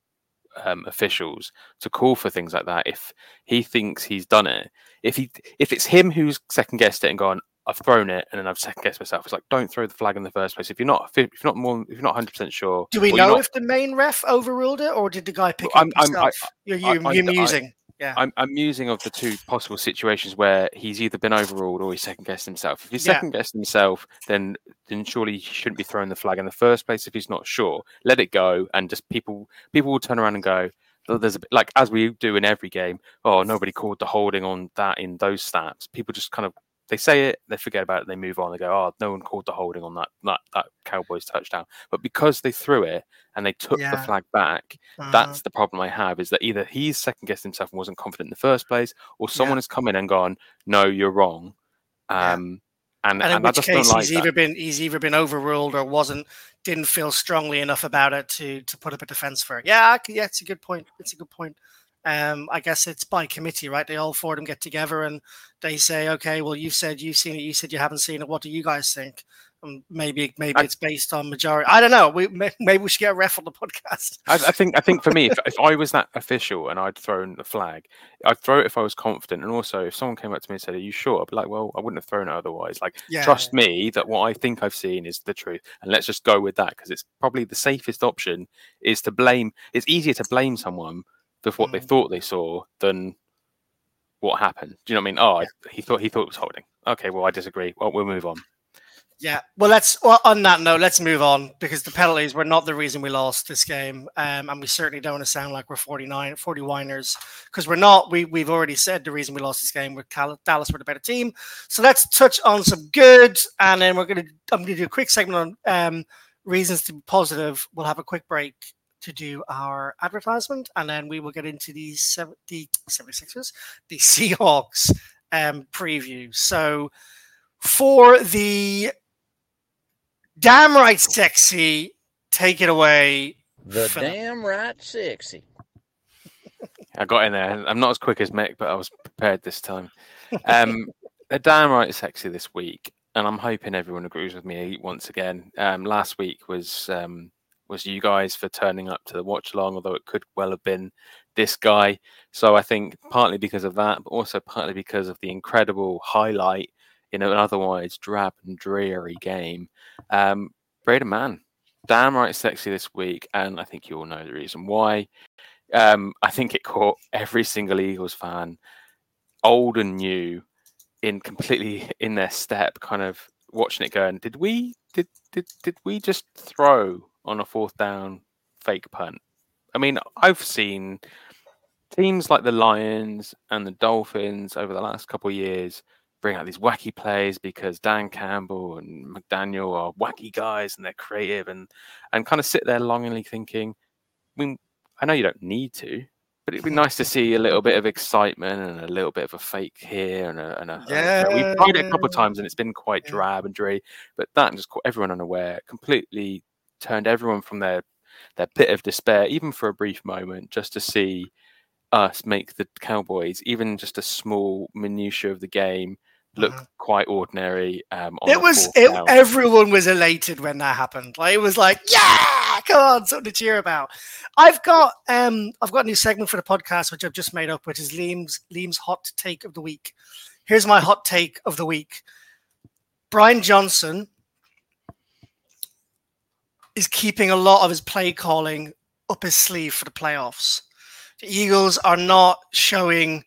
um, officials to call for things like that if he thinks he's done it. If he if it's him who's second guessed it and gone, I've thrown it and then I've second guessed myself. It's like don't throw the flag in the first place. If you're not if you're not more if you're not 100 percent sure. Do we know not, if the main ref overruled it or did the guy pick I'm, it himself? I, you're, you, I, you're musing. Yeah. I'm, I'm musing of the two possible situations where he's either been overruled or he's second guessed himself. If he's yeah. second guessed himself, then then surely he shouldn't be throwing the flag in the first place if he's not sure. Let it go, and just people people will turn around and go, oh, there's a bit like as we do in every game. Oh, nobody called the holding on that in those stats. People just kind of they say it, they forget about it, they move on. They go, "Oh, no one called the holding on that that that Cowboys touchdown." But because they threw it and they took yeah. the flag back, uh-huh. that's the problem I have. Is that either he's second guessed himself and wasn't confident in the first place, or someone yeah. has come in and gone, "No, you're wrong." Um, yeah. and, and, in which case, like he's that. either been he's either been overruled or wasn't didn't feel strongly enough about it to to put up a defense for it. Yeah, yeah, it's a good point. It's a good point. Um, I guess it's by committee, right? They all four of them get together and they say, okay, well, you've said you've seen it, you said you haven't seen it. What do you guys think? Um, maybe maybe I, it's based on majority. I don't know. We maybe we should get a ref on the podcast. I, I think I think for me, if, if I was that official and I'd thrown the flag, I'd throw it if I was confident. And also, if someone came up to me and said, "Are you sure?" I'd be like, "Well, I wouldn't have thrown it otherwise." Like, yeah, trust yeah. me that what I think I've seen is the truth, and let's just go with that because it's probably the safest option. Is to blame. It's easier to blame someone for what mm. they thought they saw than what happened. Do you know what I mean? Oh, yeah. he thought he thought it was holding. Okay, well, I disagree. Well, we'll move on. Yeah. Well, let's well, on that note, let's move on because the penalties were not the reason we lost this game, um, and we certainly don't want to sound like we're 49, 40 whiners because we're not. We we've already said the reason we lost this game. We're Cal- Dallas were the better team. So let's touch on some good, and then we're gonna. I'm gonna do a quick segment on um, reasons to be positive. We'll have a quick break to do our advertisement, and then we will get into the, seven, the 76ers, the Seahawks um, preview. So for the damn right sexy, take it away. The Philip. damn right sexy. I got in there. I'm not as quick as Mick, but I was prepared this time. Um, the damn right sexy this week, and I'm hoping everyone agrees with me once again. Um, last week was um, was you guys for turning up to the watch along, although it could well have been this guy. So I think partly because of that, but also partly because of the incredible highlight in an otherwise drab and dreary game. Um, Braden Mann, damn right sexy this week, and I think you all know the reason why. Um, I think it caught every single Eagles fan, old and new, in completely in their step, kind of watching it going, did we did did did we just throw on a fourth down fake punt. I mean, I've seen teams like the Lions and the Dolphins over the last couple of years bring out these wacky plays because Dan Campbell and McDaniel are wacky guys and they're creative and and kind of sit there longingly thinking, I mean, I know you don't need to, but it'd be nice to see a little bit of excitement and a little bit of a fake here and a, and a yeah. we've tried it a couple of times and it's been quite drab and dreary, but that and just caught everyone unaware, completely turned everyone from their their pit of despair, even for a brief moment, just to see us make the Cowboys, even just a small minutia of the game, look uh-huh. quite ordinary. Um, it was it, everyone was elated when that happened. Like it was like, yeah, come on, something to cheer about. I've got um I've got a new segment for the podcast which I've just made up, which is Liam's Liam's hot take of the week. Here's my hot take of the week. Brian Johnson is keeping a lot of his play calling up his sleeve for the playoffs. The Eagles are not showing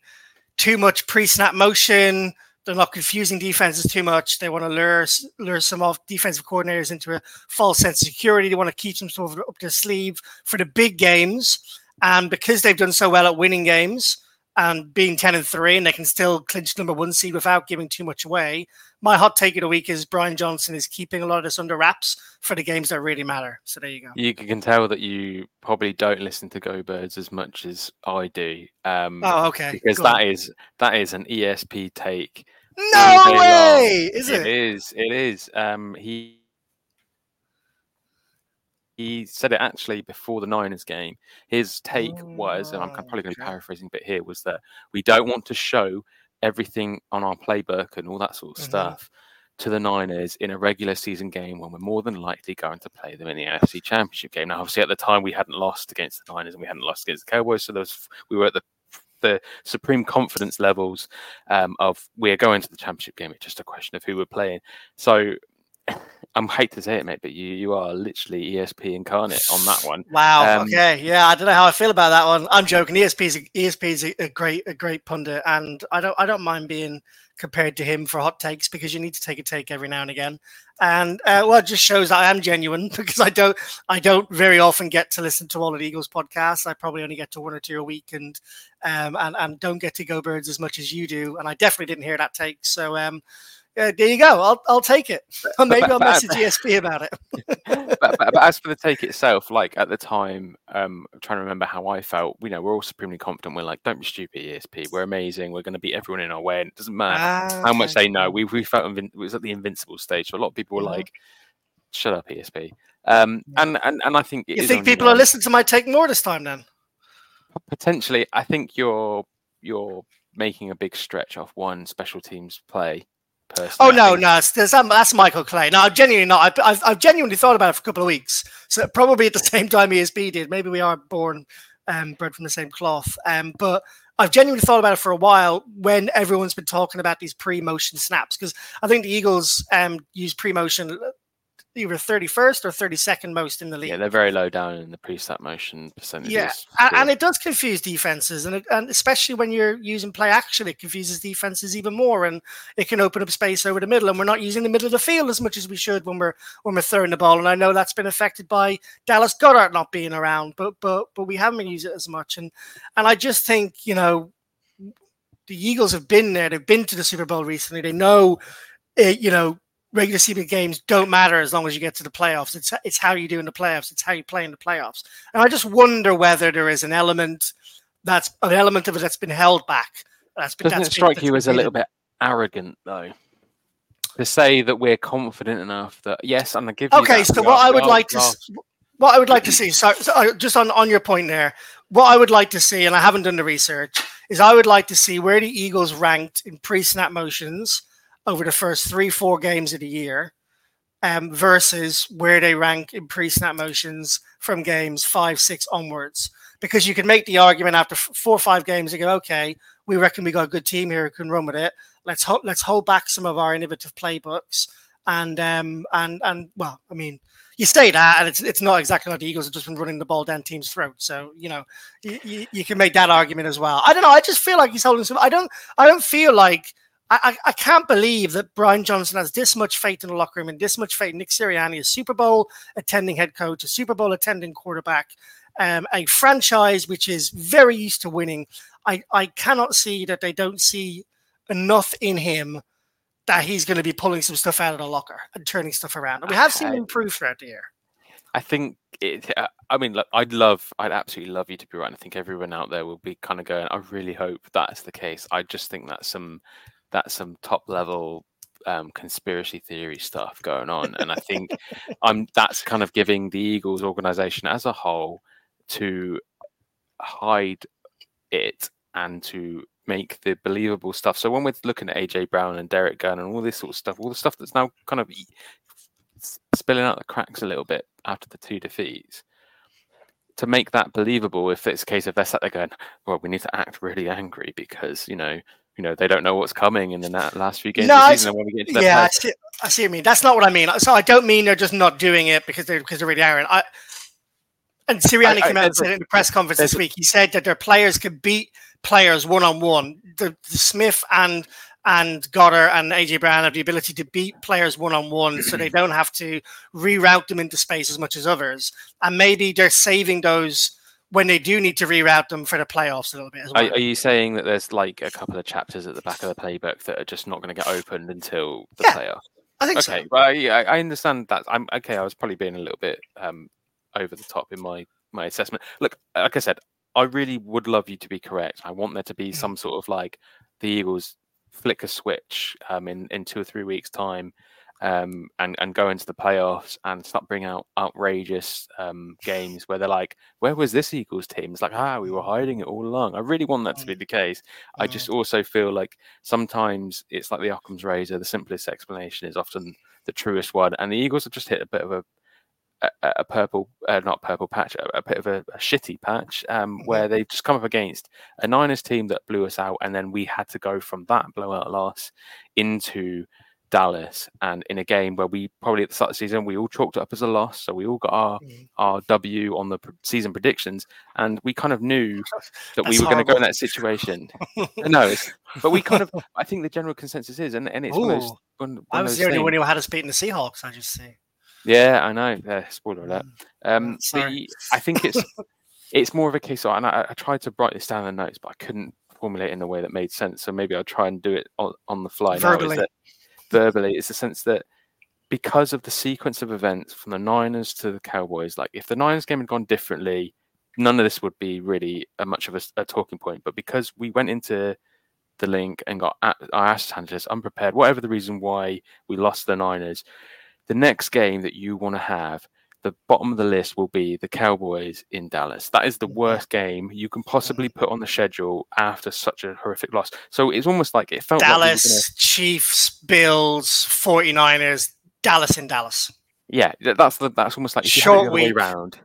too much pre-snap motion. They're not confusing defenses too much. They want to lure lure some of defensive coordinators into a false sense of security. They want to keep them sort of up their sleeve for the big games. And because they've done so well at winning games, and being 10 and 3 and they can still clinch number one seed without giving too much away. My hot take of the week is Brian Johnson is keeping a lot of this under wraps for the games that really matter. So there you go. You can tell that you probably don't listen to Go Birds as much as I do. Um, oh, okay. Because Go that on. is that is an ESP take. No way! Long. Is it? It is. It is. Um, he he said it actually before the Niners game. His take was, and I'm oh, probably going to be paraphrasing a bit here, was that we don't want to show everything on our playbook and all that sort of mm-hmm. stuff to the Niners in a regular season game when we're more than likely going to play them in the AFC Championship game. Now, obviously, at the time we hadn't lost against the Niners and we hadn't lost against the Cowboys, so there was, we were at the the supreme confidence levels um, of we're going to the championship game. It's just a question of who we're playing. So I'm hate to say it, mate, but you you are literally ESP incarnate on that one. Wow. Um, okay. Yeah, I don't know how I feel about that one. I'm joking. ESP is a, ESP is a, a great a great pundit, and I don't I don't mind being compared to him for hot takes because you need to take a take every now and again. And uh, well, it just shows that I am genuine because I don't I don't very often get to listen to all of the Eagles podcasts. I probably only get to one or two a week, and um and and don't get to go birds as much as you do. And I definitely didn't hear that take. So um yeah, there you go. I'll I'll take it. Or maybe but, I'll message ESP about it. but, but, but, as for the take itself, like at the time, um, I'm trying to remember how I felt. You know, we're all supremely confident. We're like, don't be stupid, ESP. We're amazing. We're going to beat everyone in our way. And it doesn't matter ah, how much they know. We we felt invin- it was at the invincible stage. So a lot of people were like, shut up, ESP. Um, and and and I think you think people are listening to my take more this time then? Potentially, I think you're you're making a big stretch off one special teams play Oh no, no, that's, that's Michael Clay. No, I'm genuinely not. I've, I've, I've, genuinely thought about it for a couple of weeks. So probably at the same time ESP did. Maybe we are born um, bred from the same cloth. Um, but I've genuinely thought about it for a while when everyone's been talking about these pre-motion snaps because I think the Eagles um, use pre-motion either 31st or 32nd most in the league. Yeah, they're very low down in the pre-snap motion percentages. Yeah, and, and, it does confuse defenses, and, it, and especially when you're using play action, it confuses defenses even more, and it can open up space over the middle. And we're not using the middle of the field as much as we should when we're when we're throwing the ball. And I know that's been affected by Dallas Goedert not being around, but but but we haven't been using it as much. And and I just think you know the Eagles have been there. They've been to the Super Bowl recently. They know. It, you know, regular season games don't matter as long as you get to the playoffs. It's it's how you do in the playoffs. It's how you play in the playoffs. And I just wonder whether there is an element that's an element of it that's been held back. That's been, Doesn't that's it strike been, you as a little bit arrogant though? To say that we're confident enough that yes, I'm gonna give. You okay, so what I would like to. What I would like to see, so, so uh, just on, on your point there, what I would like to see, and I haven't done the research, is I would like to see where the Eagles ranked in pre-snap motions, over the first three, four games of the year um, versus where they rank in pre snap motions from games five, six onwards. Because you can make the argument after four or five games, you go, okay, we reckon we got a good team here who can run with it. Let's ho- let's hold back some of our innovative playbooks. And um and and well, I mean, you say that, and it's it's not exactly like the Eagles have just been running the ball down teams' throats. So you know, you, you, can make that argument as well. I don't know. I just feel like he's holding some. I don't. I don't feel like I, I, can't believe that Brian Johnson has this much faith in the locker room and this much faith in Nick Sirianni, a Super Bowl attending head coach, a Super Bowl attending quarterback, um, a franchise which is very used to winning. I, I cannot see that they don't see enough in him that he's going to be pulling some stuff out of the locker and turning stuff around. And we have seen him improve throughout the year. I think it. Uh, I mean, look, I'd love, I'd absolutely love you to be right. I think everyone out there will be kind of going. I really hope that's the case. I just think that's some that's some top level um, conspiracy theory stuff going on, and I think I'm that's kind of giving the Eagles organization as a whole to hide it and to make the believable stuff. So when we're looking at AJ Brown and Derrick Gunn and all this sort of stuff, all the stuff that's now kind of spilling out the cracks a little bit after the two defeats, to make that believable, if it's a case of they're sat there going, well, we need to act really angry because you know, you know, they don't know what's coming in the last few games no, of the season. when we get yeah, I see, I see what you mean. That's not what I mean. So I don't mean they're just not doing it because they're because they're really arrogant. I, and Sirianni came out and said in the press conference this week. He said that their players could beat players one on one. The Smith and and Goedert and AJ Brown have the ability to beat players one on one, so they don't have to reroute them into space as much as others. And maybe they're saving those when they do need to reroute them for the playoffs a little bit as well. Are, are you saying that there's like a couple of chapters at the back of the playbook that are just not going to get opened until the yeah, playoffs? I think okay, so. well, yeah, I understand that. I'm okay. I was probably being a little bit um, over the top in my my assessment. Look, like I said, I really would love you to be correct. I want there to be mm. some sort of like the Eagles flick a switch um, in in two or three weeks' time, um, and and go into the playoffs and start bringing out outrageous um, games where they're like, "Where was this Eagles team?" It's like, "Ah, we were hiding it all along." I really want that to be mm. the case. I just mm. also feel like sometimes it's like the Occam's razor. The simplest explanation is often the truest one, and the Eagles have just hit a bit of a a, a purple, uh, not purple patch, a, a bit of a, a shitty patch, um, mm-hmm. where they've just come up against a Niners team that blew us out, and then we had to go from that blowout loss into Dallas, and in a game where we probably at the start of the season we all chalked it up as a loss, so we all got our mm. our W on the season predictions, and we kind of knew that we were going to go in that situation. no, but we kind of I think the general consensus is, and, and it's one of those, one, one I was the only one who had us beating the Seahawks. I just see. Yeah, I know. Spoiler alert. Mm. Um, the, I think it's it's more of a case of, and I, I, tried to write this down in the notes, but I couldn't formulate in a way that made sense. So maybe I'll try and do it on, on the fly. Verbally. Now, verbally, it's the sense that because of the sequence of events from the Niners to the Cowboys, like if the Niners game had gone differently, none of this would be really a, much of a, a talking point. But because we went into the Linc and got our ass handed unprepared, whatever the reason why we lost the Niners, the next game that you want to have, the bottom of the list will be the Cowboys in Dallas. That is the worst game you can possibly mm. put on the schedule after such a horrific loss. So it's almost like it felt Dallas, like gonna... Chiefs, Bills, 49ers, Dallas in Dallas. Yeah, that's the, that's almost like short week. way round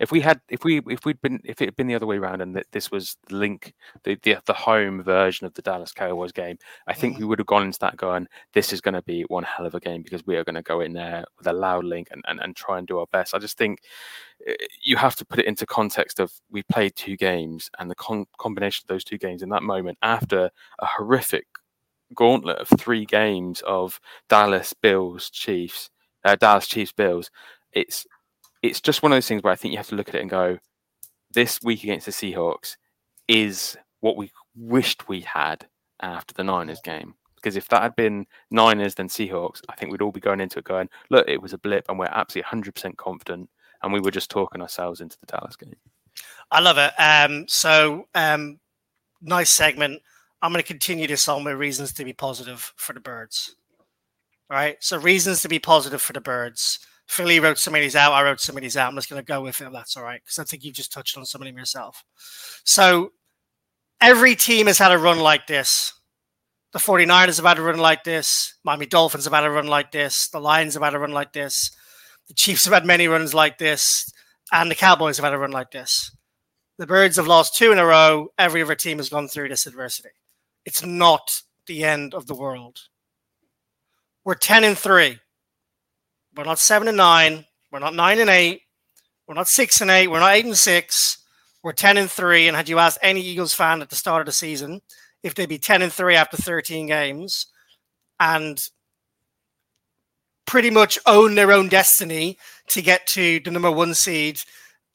if we had if we if we'd been if it had been the other way around and that this was Linc the, the, the home version of the Dallas Cowboys game, I think mm. we would have gone into that going, this is going to be one hell of a game because we are going to go in there with a loud Linc and, and, and try and do our best. I just think eh, you have to put it into context of we played two games and the con- combination of those two games in that moment after a horrific gauntlet of three games of Dallas Bills Chiefs, uh, Dallas Chiefs Bills. It's it's just one of those things where I think you have to look at it and go, this week against the Seahawks is what we wished we had after the Niners game. Because if that had been Niners then Seahawks, I think we'd all be going into it going, look, it was a blip and we're absolutely 100% confident. And we were just talking ourselves into the Dallas game. I love it. Um, so, um, nice segment. I'm going to continue this on with reasons to be positive for the birds. All right. So, reasons to be positive for the birds. Philly wrote some of these out. I wrote some of these out. I'm just going to go with it. that's all right. Because I think you've just touched on some of them yourself. So every team has had a run like this. The 49ers have had a run like this. Miami Dolphins have had a run like this. The Lions have had a run like this. The Chiefs have had many runs like this. And the Cowboys have had a run like this. The Birds have lost two in a row. Every other team has gone through this adversity. It's not the end of the world. We're 10 and 3. We're not seven and nine. We're not nine and eight. We're not six and eight. We're not eight and six. We're ten and three. And had you asked any Eagles fan at the start of the season if they'd be ten and three after thirteen games, and pretty much own their own destiny to get to the number one seed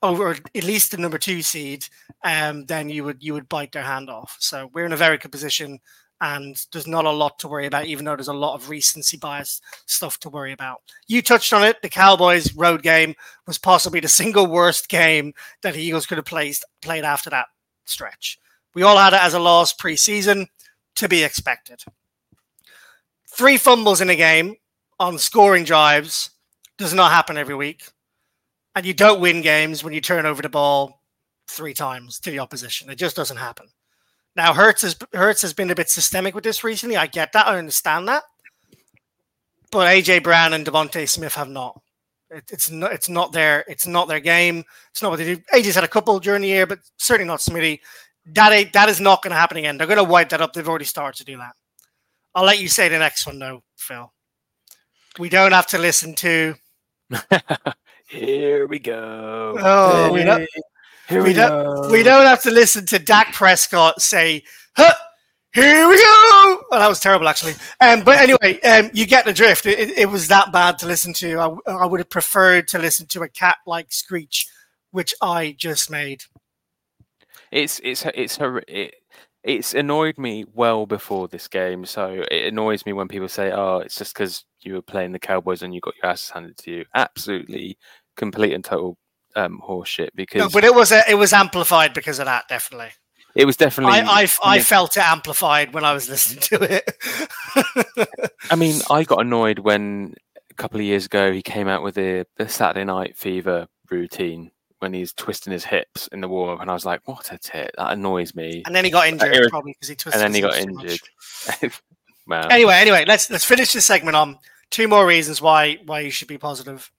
over at least the number two seed, um, then you would you would bite their hand off. So we're in a very good position and there's not a lot to worry about, even though there's a lot of recency bias stuff to worry about. You touched on it. The Cowboys road game was possibly the single worst game that the Eagles could have placed, played after that stretch. We all had it as a loss preseason to be expected. Three fumbles in a game on scoring drives does not happen every week. And you don't win games when you turn over the ball three times to the opposition. It just doesn't happen. Now Hurts has Hurts has been a bit systemic with this recently. I get that. I understand that. But AJ Brown and DeVonta Smith have not. It, it's not. It's not their. It's not their game. It's not what they do. AJ's had a couple during the year, but certainly not Smitty. That that is not going to happen again. They're going to wipe that up. They've already started to do that. I'll let you say the next one though, Phil. We don't have to listen to. Here we go. Oh, we don't, Here we, we don't. We don't have to listen to Dak Prescott say, huh, "Here we go." Well, that was terrible, actually. Um, but anyway, um, you get the drift. It, it, was that bad to listen to. I, I would have preferred to listen to a cat-like screech, which I just made. It's it's it's her. It, it's annoyed me well before this game, so it annoys me when people say, "Oh, it's just because you were playing the Cowboys and you got your ass handed to you." Absolutely, complete and total um, horseshit. Because no, but it was a, it was amplified because of that. Definitely, it was definitely. I I, I felt it amplified when I was listening to it. I mean, I got annoyed when a couple of years ago he came out with the, the Saturday Night Fever routine when he's twisting his hips in the warm up, and I was like, "What a tit!" That annoys me. And then he got injured, uh, probably because he twisted. And then he got injured. wow. Anyway, anyway, let's let's finish this segment on two more reasons why why you should be positive.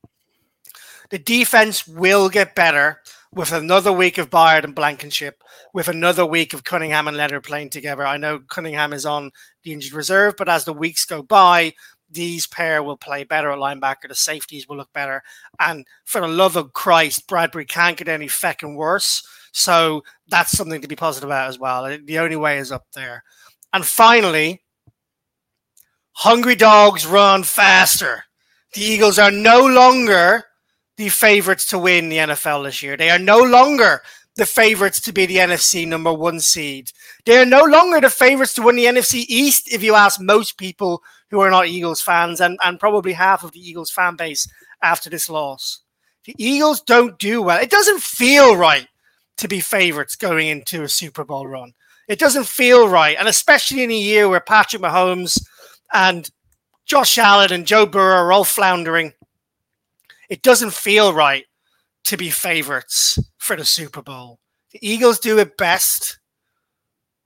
The defense will get better with another week of Byard and Blankenship, with another week of Cunningham and Leonard playing together. I know Cunningham is on the injured reserve, but as the weeks go by, these pair will play better at linebacker. The safeties will look better. And for the love of Christ, Bradberry can't get any feckin' worse. So that's something to be positive about as well. The only way is up there. And finally, hungry dogs run faster. The Eagles are no longer the favorites to win the NFL this year. They are no longer the favorites to be the NFC number one seed. They are no longer the favorites to win the NFC East, if you ask most people who are not Eagles fans, and, and probably half of the Eagles fan base after this loss. The Eagles don't do well. It doesn't feel right to be favorites going into a Super Bowl run. It doesn't feel right. And especially in a year where Patrick Mahomes and Josh Allen and Joe Burrow are all floundering, it doesn't feel right to be favorites for the Super Bowl. The Eagles do it best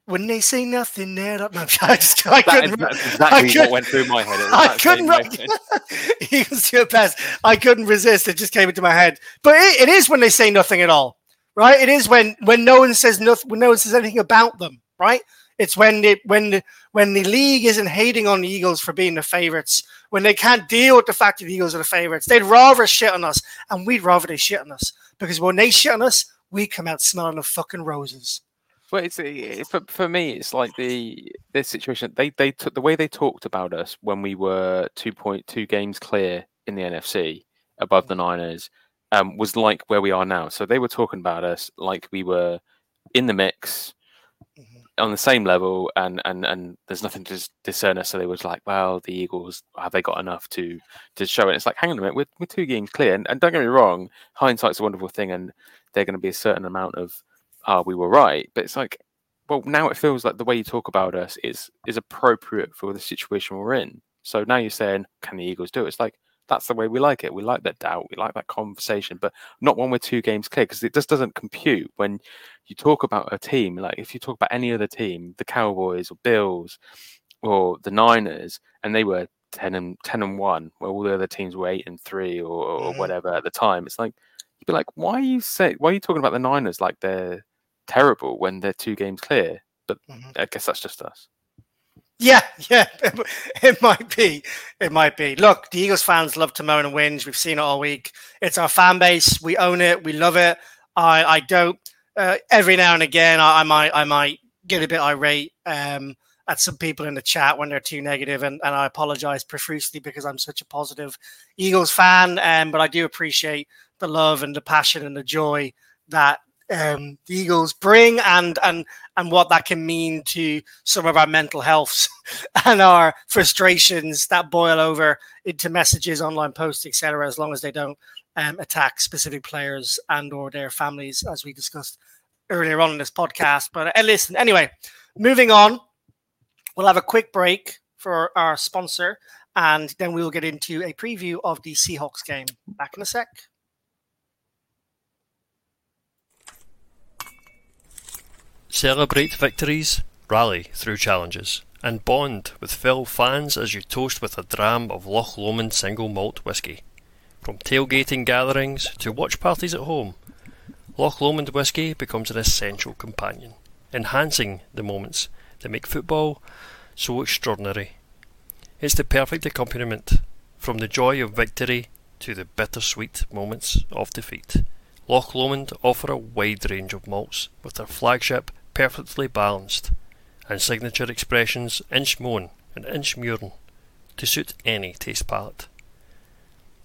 when they say nothing there. No, I just I couldn't. Exactly I what went through my head. I couldn't. Eagles do it best. I couldn't resist. It just came into my head. But it, it is when they say nothing at all, right? It is when when no one says nothing. When no one says anything about them, right? It's when the when the when the league isn't hating on the Eagles for being the favorites, when they can't deal with the fact that the Eagles are the favorites. They'd rather shit on us, and we'd rather they shit on us because when they shit on us, we come out smelling of fucking roses. Well, it's for, for me, it's like the this situation. They they took the way they talked about us when we were two point two games clear in the NFC above the Niners um, was like where we are now. So they were talking about us like we were in the mix, on the same level, and and and there's nothing to discern us. So they was like, well, the Eagles have they got enough to to show it? It's like, hang on a minute, we're, we're two games clear, and, and don't get me wrong, hindsight's a wonderful thing, and they're going to be a certain amount of ah, oh, we were right, but it's like, well, now it feels like the way you talk about us is is appropriate for the situation we're in. So now you're saying, can the Eagles do it? It's like that's the way we like it. We like that doubt. We like that conversation, but not when we're two games clear because it just doesn't compute when you talk about a team. Like if you talk about any other team, the Cowboys or Bills or the Niners, and they were ten and ten and one, where all the other teams were eight and three or, or mm-hmm. whatever at the time. It's like you'd be like, why are you say why are you talking about the Niners like they're terrible when they're two games clear? But mm-hmm. I guess that's just us. Yeah, yeah, it might be. It might be. Look, the Eagles fans love to moan and whinge. We've seen it all week. It's our fan base. We own it. We love it. I, I don't. Uh, every now and again, I, I, might, I might get a bit irate um, at some people in the chat when they're too negative, and, and I apologize profusely because I'm such a positive Eagles fan. Um, but I do appreciate the love and the passion and the joy that um, the Eagles bring and and and what that can mean to some of our mental healths and our frustrations that boil over into messages, online posts, etc. As long as they don't um, attack specific players and or their families, as we discussed earlier on in this podcast. But uh, listen, anyway, moving on, we'll have a quick break for our sponsor, and then we'll get into a preview of the Seahawks game. Back in a sec. Celebrate victories, rally through challenges, and bond with fellow fans as you toast with a dram of Loch Lomond single malt whisky. From tailgating gatherings to watch parties at home, Loch Lomond whisky becomes an essential companion, enhancing the moments that make football so extraordinary. It's the perfect accompaniment from the joy of victory to the bittersweet moments of defeat. Loch Lomond offer a wide range of malts with their flagship perfectly balanced and signature expressions Inchmoan and inch Inchmurrin to suit any taste palate.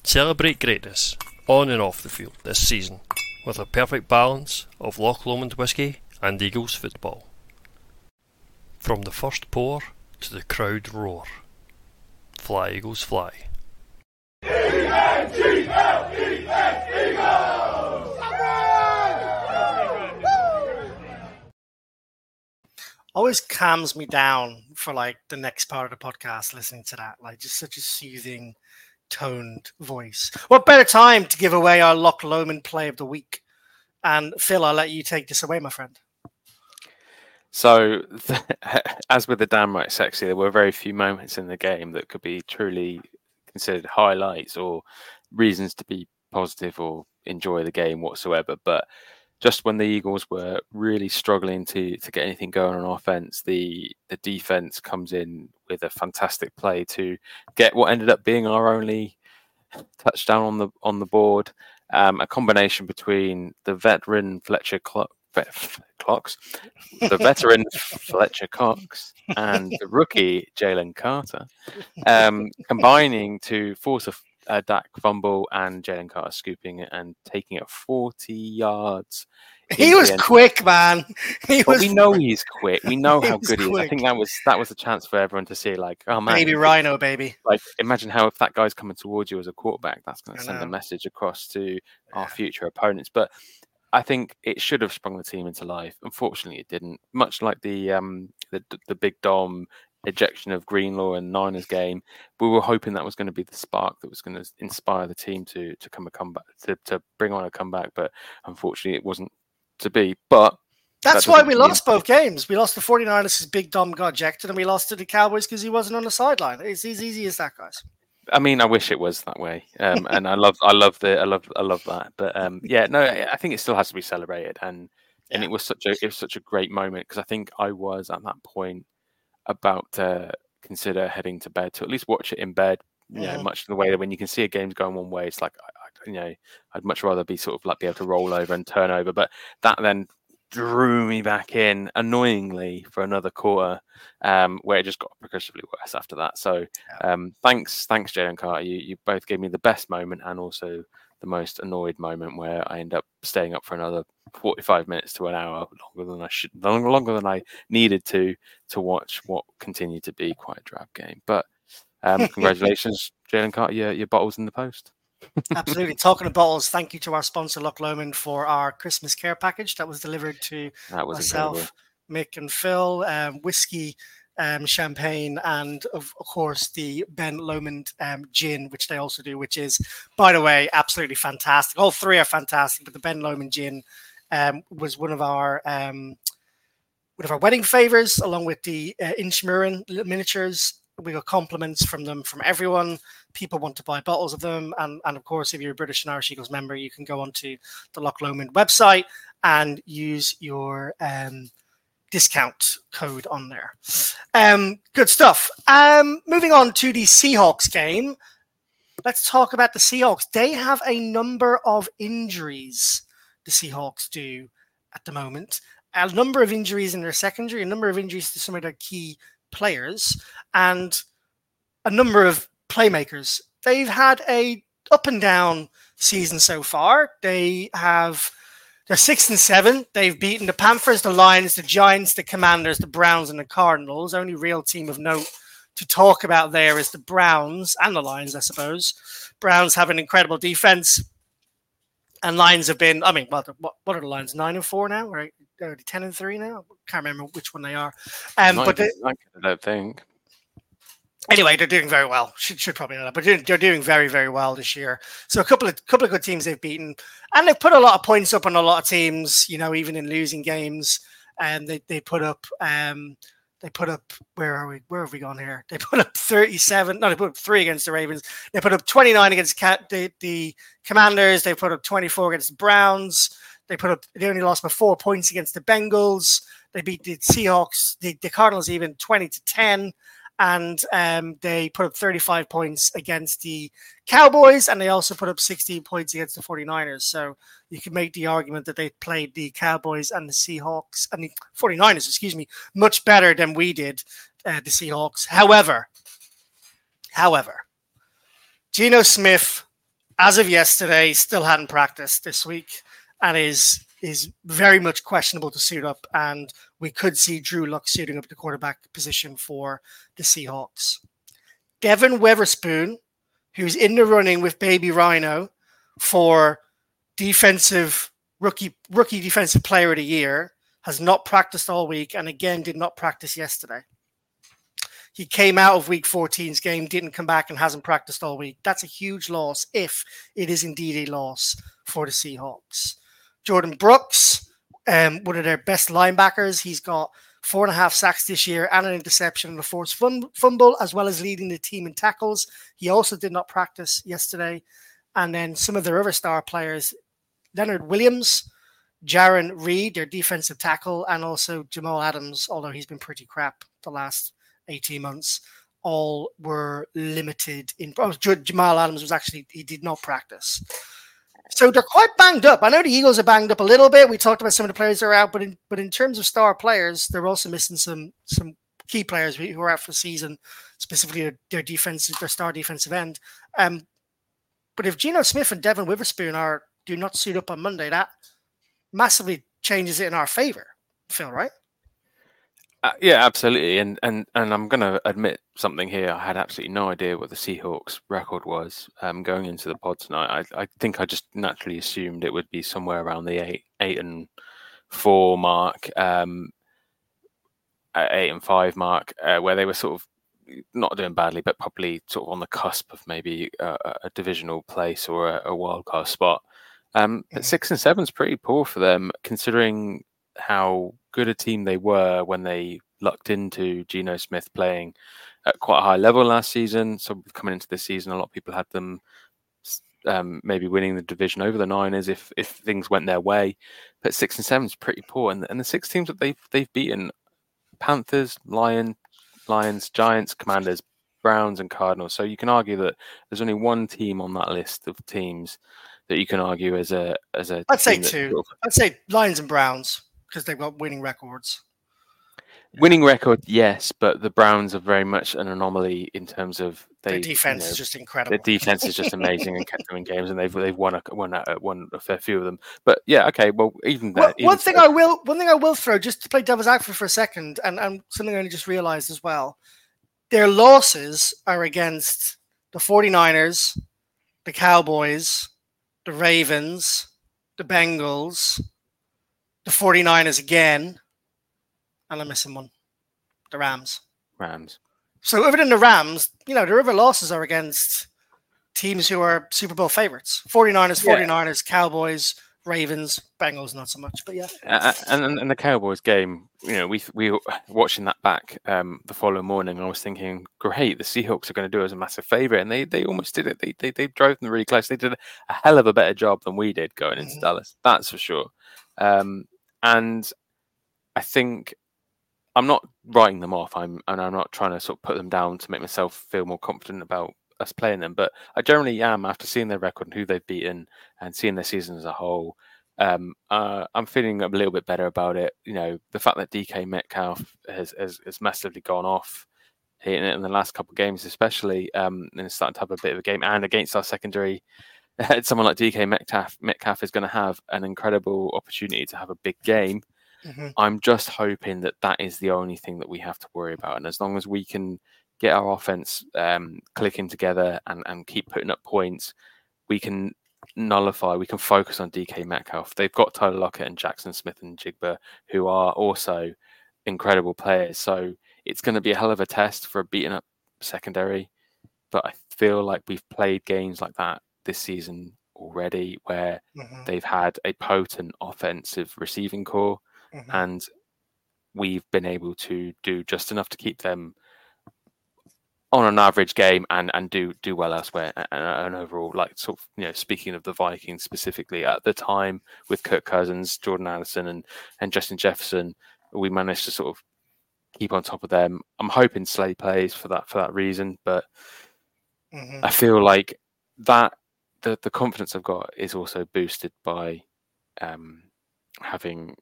Celebrate greatness on and off the field this season with a perfect balance of Loch Lomond whisky and Eagles football. From the first pour to the crowd roar. Fly Eagles fly. Always calms me down for like the next part of the podcast listening to that. Like just such a soothing toned voice. What better time to give away our Loch Lomond play of the week? And Phill, I'll let you take this away, my friend. So, as with the damn right sexy, there were very few moments in the game that could be truly considered highlights or reasons to be positive or enjoy the game whatsoever. But just when the Eagles were really struggling to to get anything going on offense, the the defense comes in with a fantastic play to get what ended up being our only touchdown on the on the board. Um, a combination between the veteran Fletcher Clock, Clocks, the veteran Fletcher Cox, and the rookie Jalen Carter, um, combining to force a uh, Dak fumble and Jalen Carter scooping it and taking it 40 yards. He was quick, man. He but was. we know he's quick. We know how good he is. I think that was that was a chance for everyone to see. Like, oh man, Baby Rhino, baby. Like, imagine how if that guy's coming towards you as a quarterback, that's going to send a message across to our future opponents. But I think it should have sprung the team into life. Unfortunately, it didn't. Much like the um the the big Dom ejection of Greenlaw and Niners game, we were hoping that was going to be the spark that was going to inspire the team to to come a comeback to, to bring on a comeback. But unfortunately, it wasn't to be. But That's That why we lost both games. We lost the 49ers because Big Dom got ejected, and we lost to the Cowboys because he wasn't on the sideline. It's as easy as that, guys. I mean, I wish it was that way, um, and I love, I love the, I love, I love that. But um, yeah, no, I I think it still has to be celebrated, and and it was such a, it was such a great moment because I think I was at that point about to consider heading to bed to at least watch it in bed. You know, Mhm. much in the way that when you can see a game's going one way, it's like, you know, I'd much rather be sort of like be able to roll over and turn over. But that then drew me back in annoyingly for another quarter, um, where it just got progressively worse after that. So um, thanks, thanks, Jalen Carter. You, you both gave me the best moment and also the most annoyed moment where I end up staying up for another 45 minutes to an hour longer than I should, longer than I needed to, to watch what continued to be quite a drab game. But um, congratulations, Jalen Carter. Your, your bottles in the post. Absolutely. Talking of bottles, thank you to our sponsor, Loch Lomond, for our Christmas care package that was delivered to That was incredible. myself, Mick, and Phill. Um, whiskey, um, champagne, and of course the Ben Lomond um, gin, which they also do, which is, by the way, absolutely fantastic. All three are fantastic, but the Ben Lomond gin um, was one of our um, one of our wedding favors, along with the uh, miniatures. We got compliments from them from everyone. People want to buy bottles of them, and and of course, if you're a British and Irish Eagles member, you can go onto the Loch Lomond website and use your um, discount code on there. Um, good stuff. Um, moving on to the Seahawks game. Let's talk about the Seahawks. They have a number of injuries. The Seahawks do at the moment. A number of injuries in their secondary, a number of injuries to some of their key players, and a number of playmakers. They've had a up and down season so far. They have they're six and seven. They've beaten the Panthers, the Lions, the Giants, the Commanders, the Browns, and the Cardinals. Only real team of note to talk about there is the Browns and the Lions, I suppose. Browns have an incredible defense, and Lions have been. I mean, what what, what are the Lions? Nine and four now, right? Are they ten and three now? Can't remember which one they are. Um, but they, I don't think. Anyway, they're doing very well. Should should probably know that, but they're, they're doing very very well this year. So a couple of couple of good teams they've beaten, and they've put a lot of points up on a lot of teams. You know, even in losing games. and they they put up um, they put up where are we? Where have we gone here? They put up 37. No, they put up three against the Ravens. They put up 29 against Cat, the, the Commanders. They put up 24 against the Browns. They put up. They only lost by four points against the Bengals. They beat the Seahawks, the, the Cardinals, even 20 to 10 and um, they put up 35 points against the Cowboys, and they also put up 16 points against the 49ers. So you can make the argument that they played the Cowboys and the Seahawks and the 49ers, excuse me, much better than we did uh, the Seahawks. However, however, Geno Smith, as of yesterday, still hadn't practiced this week and is is very much questionable to suit up, and we could see Drew Lock suiting up the quarterback position for the Seahawks. Devon Witherspoon, who's in the running with Baby Rhino for defensive rookie rookie defensive player of the year, has not practiced all week, and again did not practice yesterday. He came out of week 14's game, didn't come back, and hasn't practiced all week. That's a huge loss if it is indeed a loss for the Seahawks. Jordyn Brooks, um, one of their best linebackers. He's got four and a half sacks this year and an interception and a forced fumble, as well as leading the team in tackles. He also did not practice yesterday. And then some of their other star players, Leonard Williams, Jarran Reed, their defensive tackle, and also Jamal Adams, although he's been pretty crap the last 18 months, all were limited in. Oh, Jamal Adams was actually, he did not practice. So they're quite banged up. I know the Eagles are banged up a little bit. We talked about some of the players that are out, but in but in terms of star players, they're also missing some some key players who are out for the season, specifically their, their defensive, their star defensive end. Um, but if Geno Smith and Devon Witherspoon are do not suit up on Monday, that massively changes it in our favor, Phill. Right? Uh, yeah, absolutely. And and and I'm going to admit something here. I had absolutely no idea what the Seahawks record was um, going into the pod tonight. I, I think I just naturally assumed it would be somewhere around the eight eight and four mark, um, eight and five mark, uh, where they were sort of not doing badly, but probably sort of on the cusp of maybe a, a divisional place or a, a wild card spot. Um, but six and seven is pretty poor for them, considering how good a team they were when they lucked into Geno Smith playing at quite a high level last season. So coming into this season, a lot of people had them um, maybe winning the division over the Niners if if things went their way. But six and seven is pretty poor, and and the six teams that they've they've beaten: Panthers, Lion, Lions, Giants, Commanders, Browns, and Cardinals. So you can argue that there's only one team on that list of teams that you can argue as a as a. I'd say two. Sort of... I'd say Lions and Browns because they've got winning records. Winning record, yes, but the Browns are very much an anomaly in terms of they, their defense you know, is just incredible. Their defense is just amazing and kept them in games, and they've they've won a won a, won a fair few of them. But yeah, okay, well, even well, even one thing so, I will one thing I will throw just to play devil's advocate for a second, and, and something I only just realized as well. Their losses are against the 49ers, the Cowboys, the Ravens, the Bengals, the 49ers again, and I'm missing one. The Rams. Rams. So other than the Rams, you know, the other losses are against teams who are Super Bowl favorites. 49ers, 49ers, yeah. Cowboys, Ravens, Bengals, not so much, but yeah. Uh, and, and the Cowboys game, you know, we we watching that back um, the following morning. I was thinking, great, the Seahawks are going to do us a massive favor, and they they almost did it. They they, they drove them really close. They did a hell of a better job than we did going into mm-hmm. Dallas. That's for sure. Um, and I think I'm not writing them off. I'm and I'm not trying to sort of put them down to make myself feel more confident about us playing them. But I generally am after seeing their record and who they've beaten and seeing their season as a whole. Um, uh, I'm feeling a little bit better about it. You know, the fact that DK Metcalf has has, has massively gone off hitting it in the last couple of games, especially, um, and starting to have a bit of a game. And against our secondary, someone like DK Metcalf, Metcalf is going to have an incredible opportunity to have a big game. Mm-hmm. I'm just hoping that that is the only thing that we have to worry about. And as long as we can get our offense um, clicking together and, and keep putting up points, we can nullify, we can focus on DK Metcalf. They've got Tyler Lockett and Jaxon Smith-Njigba, who are also incredible players. So it's going to be a hell of a test for a beaten up secondary. But I feel like we've played games like that this season already where mm-hmm. they've had a potent offensive receiving core. Mm-hmm. And we've been able to do just enough to keep them on an average game and and do do well elsewhere and, and, overall like sort of you know speaking of the Vikings specifically at the time with Kirk Cousins, Jordan Addison and and Justin Jefferson we managed to sort of keep on top of them. I'm hoping Slay plays for that for that reason, but mm-hmm. I feel like that the the confidence I've got is also boosted by um, having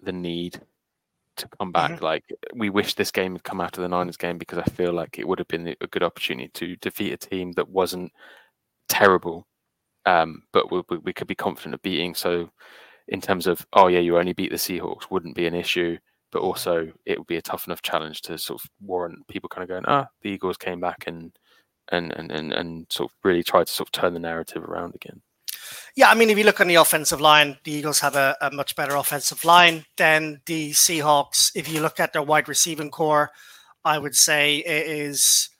the need to come back. Mm-hmm. Like we wish this game had come after the Niners game because I feel like it would have been a good opportunity to defeat a team that wasn't terrible, um, but we, we, could be confident of beating. So, in terms of oh yeah, you only beat the Seahawks, wouldn't be an issue. But also, it would be a tough enough challenge to sort of warrant people kind of going, ah, the Eagles came back and and and and, and sort of really try to sort of turn the narrative around again. Yeah, I mean, if you look on the offensive line, the Eagles have a, a, much better offensive line than the Seahawks. If you look at their wide receiving core, I would say it is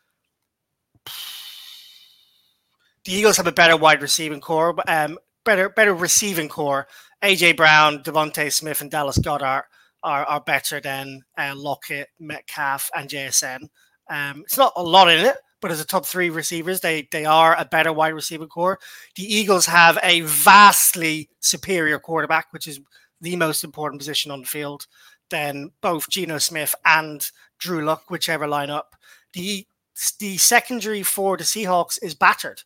the Eagles have a better wide receiving core, um, better better receiving core. AJ Brown, DeVonta Smith, and Dallas Goedert are, are better than uh, Lockett, Metcalf, and JSN. Um, it's not a lot in it, but as a top three receivers, they they are a better wide receiver core. The Eagles have a vastly superior quarterback, which is the most important position on the field, than both Geno Smith and Drew Lock, whichever lineup. The the secondary for the Seahawks is battered.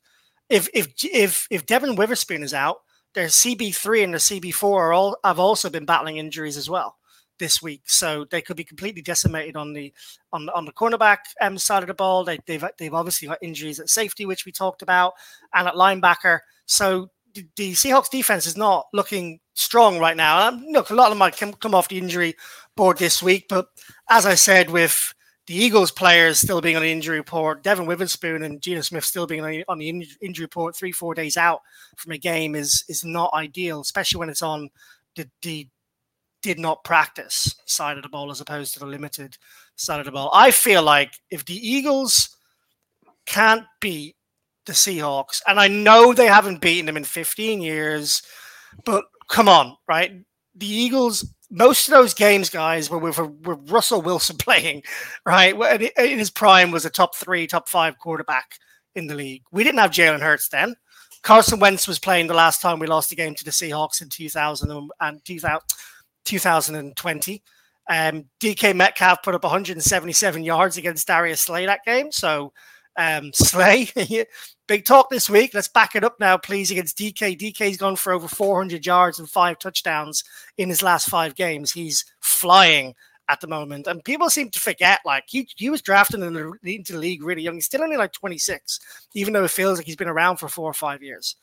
If if if if Devon Witherspoon is out, their CB three and their CB four are all have also been battling injuries as well this week, so they could be completely decimated on the on on the cornerback um, side of the ball. They, they've they've obviously got injuries at safety, which we talked about, and at linebacker. So the, the Seahawks defense is not looking strong right now. Um, look, a lot of them might come, come off the injury board this week, but as I said, with the Eagles players still being on the injury report, Devon Witherspoon and Geno Smith still being on the, on the injury report three, four days out from a game is is not ideal, especially when it's on the, the did not practice side of the ball as opposed to the limited side of the ball. I feel like if the Eagles can't beat the Seahawks, and I know they haven't beaten them in 15 years, but come on, right? The Eagles, most of those games, guys, were with, with Russell Wilson playing, right? In his prime was a top three, top five quarterback in the league. We didn't have Jalen Hurts then. Carson Wentz was playing the last time we lost a game to the Seahawks in 2000 and 2000, 2020. Um, DK Metcalf put up 177 yards against Darius Slay that game. So, um, Slay, big talk this week. Let's back it up now, please, against DK. DK's gone for over 400 yards and five touchdowns in his last five games. He's flying at the moment. And people seem to forget, like, he, he was drafted the, into the league really young. He's still only like 26, even though it feels like he's been around for four or five years.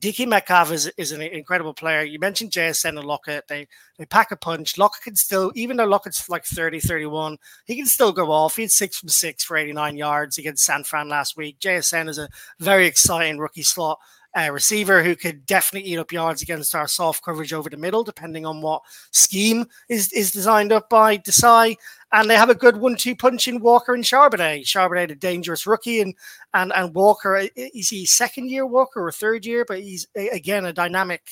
DK Metcalf is, is an incredible player. You mentioned JSN and Lockett. They they pack a punch. Lockett can still, even though Lockett's like 30, 31, he can still go off. He had six from six for 89 yards against San Fran last week. JSN is a very exciting rookie slot uh, receiver who could definitely eat up yards against our soft coverage over the middle, depending on what scheme is, is designed up by Desai and they have a good one-two punch in Walker and Charbonnet. Charbonnet, a dangerous rookie, and and and Walker is he second year Walker or third year, but he's again a dynamic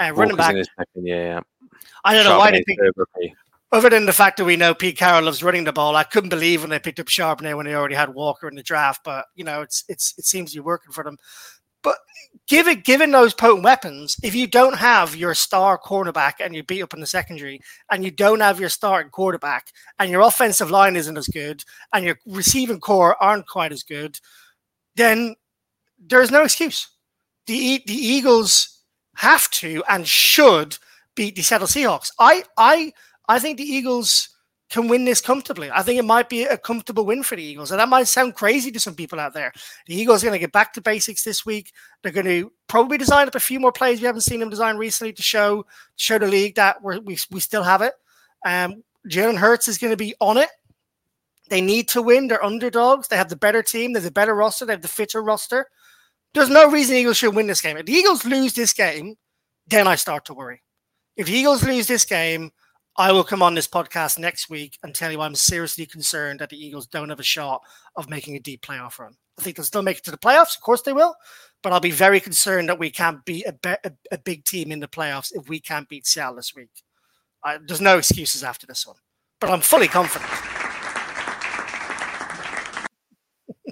uh, running back. second year, yeah. I don't know why they picked. Other than the fact that we know Pete Carroll loves running the ball, I couldn't believe when they picked up Charbonnet when they already had Walker in the draft. But you know, it's it's it seems to be working for them. But given given those potent weapons, if you don't have your star cornerback and you beat up in the secondary, and you don't have your starting quarterback, and your offensive line isn't as good, and your receiving core aren't quite as good, then there's no excuse. The the Eagles have to and should beat the Seattle Seahawks. I I I think the Eagles can win this comfortably. I think it might be a comfortable win for the Eagles. And that might sound crazy to some people out there. The Eagles are going to get back to basics this week. They're going to probably design up a few more plays we haven't seen them design recently to show show the league that we we, still have it. Um, Jalen Hurts is going to be on it. They need to win. They're underdogs. They have the better team. They have the better roster. They have the fitter roster. There's no reason the Eagles should win this game. If the Eagles lose this game, then I start to worry. If the Eagles lose this game, I will come on this podcast next week and tell you I'm seriously concerned that the Eagles don't have a shot of making a deep playoff run. I think they'll still make it to the playoffs. Of course they will. But I'll be very concerned that we can't beat a, be- a, big team in the playoffs if we can't beat Seattle this week. I, there's no excuses after this one, but I'm fully confident.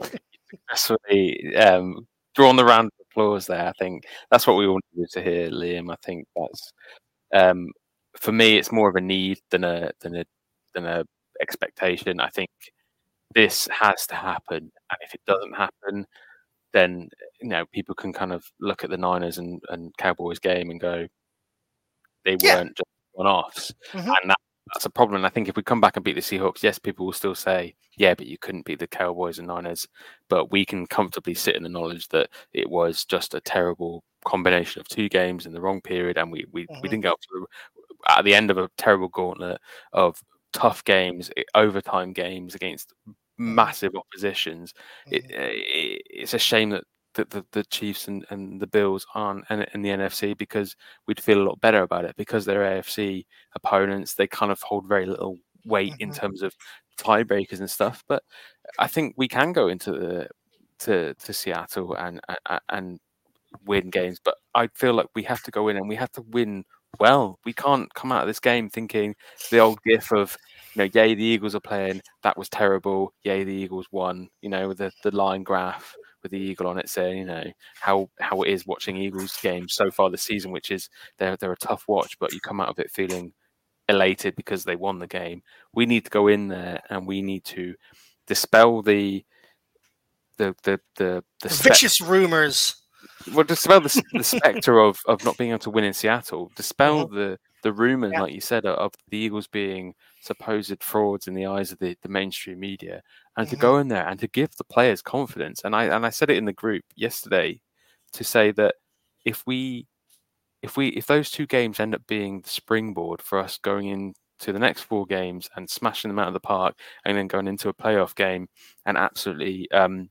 Successfully um, drawn the round of applause there. I think that's what we all needed to hear, Liam. I think that's um, for me. It's more of a need than a than a than a expectation. I think this has to happen, and if it doesn't happen, then you know people can kind of look at the Niners and, and Cowboys game and go, they yeah. weren't just one offs, mm-hmm. and that, that's a problem. And I think if we come back and beat the Seahawks, yes, people will still say, yeah, but you couldn't beat the Cowboys and Niners, but we can comfortably sit in the knowledge that it was just a terrible combination of two games in the wrong period, and we we, mm-hmm. we didn't get up to at the end of a terrible gauntlet of tough games, overtime games against massive oppositions. It, mm-hmm. it, it's a shame that, that the, the Chiefs and, and the Bills aren't in, in, the NFC because we'd feel a lot better about it because they're AFC opponents. They kind of hold very little weight mm-hmm. in terms of tiebreakers and stuff. But I think we can go into the to, to Seattle and and win games. But I feel like we have to go in and we have to win well. We can't come out of this game thinking the old gif of, you know, yay, the Eagles are playing. That was terrible. Yay, the Eagles won. You know, the, the line graph with the eagle on it saying, you know, how how it is watching Eagles games so far this season, which is they're they're a tough watch, but you come out of it feeling elated because they won the game. We need to go in there and we need to dispel the the the the, the, the vicious rumors well, dispel the, the specter of, of not being able to win in Seattle. Dispel mm-hmm. the the rumors, yeah. like you said, of the Eagles being supposed frauds in the eyes of the, the mainstream media, and mm-hmm. to go in there and to give the players confidence. And I and I said it in the group yesterday to say that if we if we if those two games end up being the springboard for us going into the next four games and smashing them out of the park, and then going into a playoff game and absolutely um,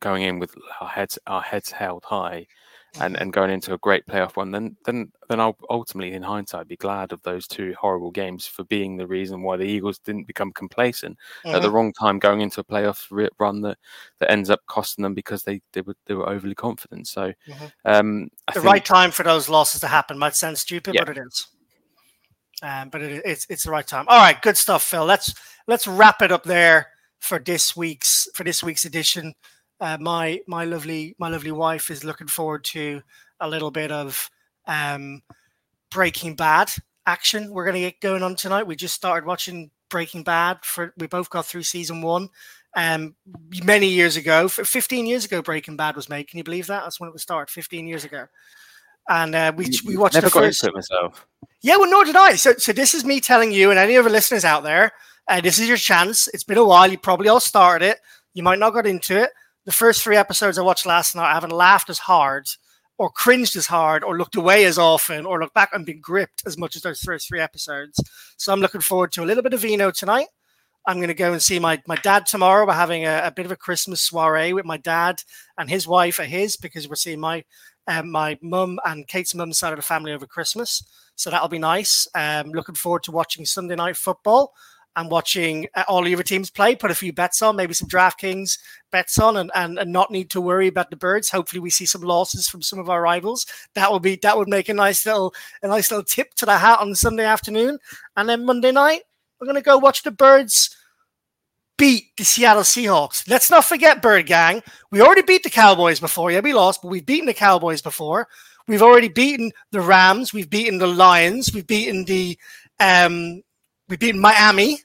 going in with our heads our heads held high and, mm-hmm. and going into a great playoff one, then then then I'll ultimately, in hindsight, be glad of those two horrible games for being the reason why the Eagles didn't become complacent mm-hmm. at the mm-hmm. wrong time, going into a playoff run that, that ends up costing them because they, they were they were overly confident. So mm-hmm. um, the think, right time for those losses to happen might sound stupid, yeah. but it is. Um, but it, it's it's the right time. All right, good stuff, Phill. Let's let's wrap it up there for this week's for this week's edition uh, my my lovely my lovely wife is looking forward to a little bit of um, Breaking Bad action. We're going to get going on tonight. We just started watching Breaking Bad. For we both got through season one. Um, many years ago, 15 years ago, Breaking Bad was made. Can you believe that? That's when it was started, 15 years ago. And uh, we we watched Never the first. Into it myself. Yeah, well, nor did I. So, so this is me telling you and any other listeners out there, uh, this is your chance. It's been a while. You probably all started it. You might not got into it the first three episodes I watched last night, I haven't laughed as hard or cringed as hard or looked away as often or looked back and been gripped as much as those first three episodes. So I'm looking forward to a little bit of vino tonight. I'm going to go and see my, my dad tomorrow. We're having a, a bit of a Christmas soiree with my dad and his wife at his because we're seeing my um, my mum and Kate's mum side of the family over Christmas. So that'll be nice. Um, looking forward to watching Sunday night football and watching uh, all your teams play, put a few bets on, maybe some DraftKings bets on, and, and, and not need to worry about the birds. Hopefully, we see some losses from some of our rivals. That would be that would make a nice little a nice little tip to the hat on Sunday afternoon, and then Monday night we're gonna go watch the birds beat the Seattle Seahawks. Let's not forget, Bird Gang, we already beat the Cowboys before. Yeah, we lost, but we've beaten the Cowboys before. We've already beaten the Rams. We've beaten the Lions. We've beaten the um, We've beaten Miami.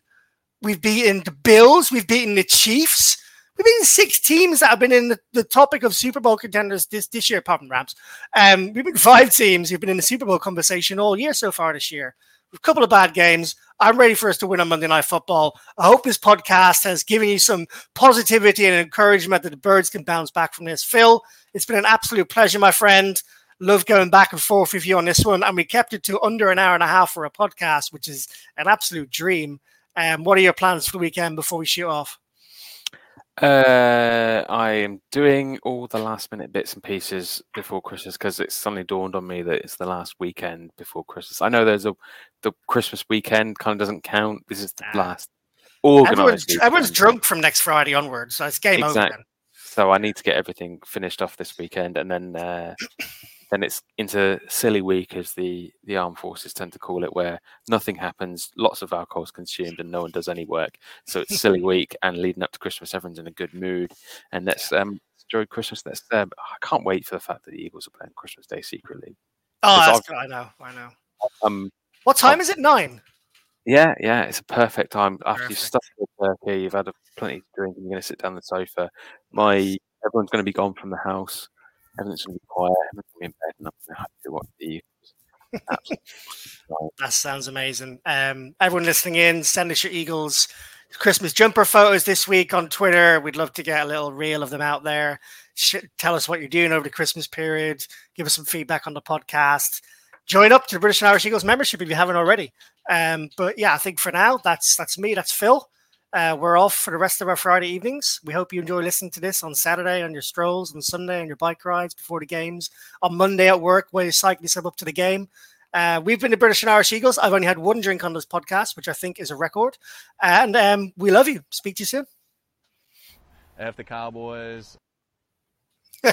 We've beaten the Bills. We've beaten the Chiefs. We've beaten six teams that have been in the, the topic of Super Bowl contenders this, this year, apart from Rams. Um, we've been five teams who've been in the Super Bowl conversation all year so far this year. A couple of bad games. I'm ready for us to win on Monday Night Football. I hope this podcast has given you some positivity and encouragement that the birds can bounce back from this. Phill, it's been an absolute pleasure, my friend love going back and forth with you on this one. And we kept it to under an hour and a half for a podcast, which is an absolute dream. Um, what are your plans for the weekend before we shoot off? Uh, I am doing all the last minute bits and pieces before Christmas because it suddenly dawned on me that it's the last weekend before Christmas. I know there's a the Christmas weekend kind of doesn't count. This is the last organized. Everyone's, everyone's, drunk from next Friday onwards, so it's game exactly. over. Then. So I need to get everything finished off this weekend, and then uh, then it's into silly week, as the the armed forces tend to call it, where nothing happens, lots of alcohol is consumed, and no one does any work. So it's silly week, and leading up to Christmas, everyone's in a good mood, and let's um, enjoy Christmas. Let's. Um, I can't wait for the fact that the Eagles are playing Christmas Day secretly. Oh, I know, I know. Um, what time is it? Nine. Yeah, yeah, it's a perfect time after perfect. you've stuffed the turkey, you've had a plenty to drink, and you're going to sit down the sofa. My everyone's going to be gone from the house. Everything's going to be quiet. Everyone's going to be in bed, and I'm going to have to watch the that sounds amazing. Um, everyone listening in, send us your Eagles Christmas jumper photos this week on Twitter. We'd love to get a little reel of them out there. tell us what you're doing over the Christmas period. Give us some feedback on the podcast. Join up to the British and Irish Eagles membership if you haven't already. Um, but yeah, I think for now that's that's me. That's Phill. Uh, we're off for the rest of our Friday evenings. We hope you enjoy listening to this on Saturday on your strolls, on Sunday on your bike rides before the games, on Monday at work while you're cycling yourself up to the game. Uh, we've been the British and Irish Eagles. I've only had one drink on this podcast, which I think is a record. And um, we love you. Speak to you soon. F the Cowboys.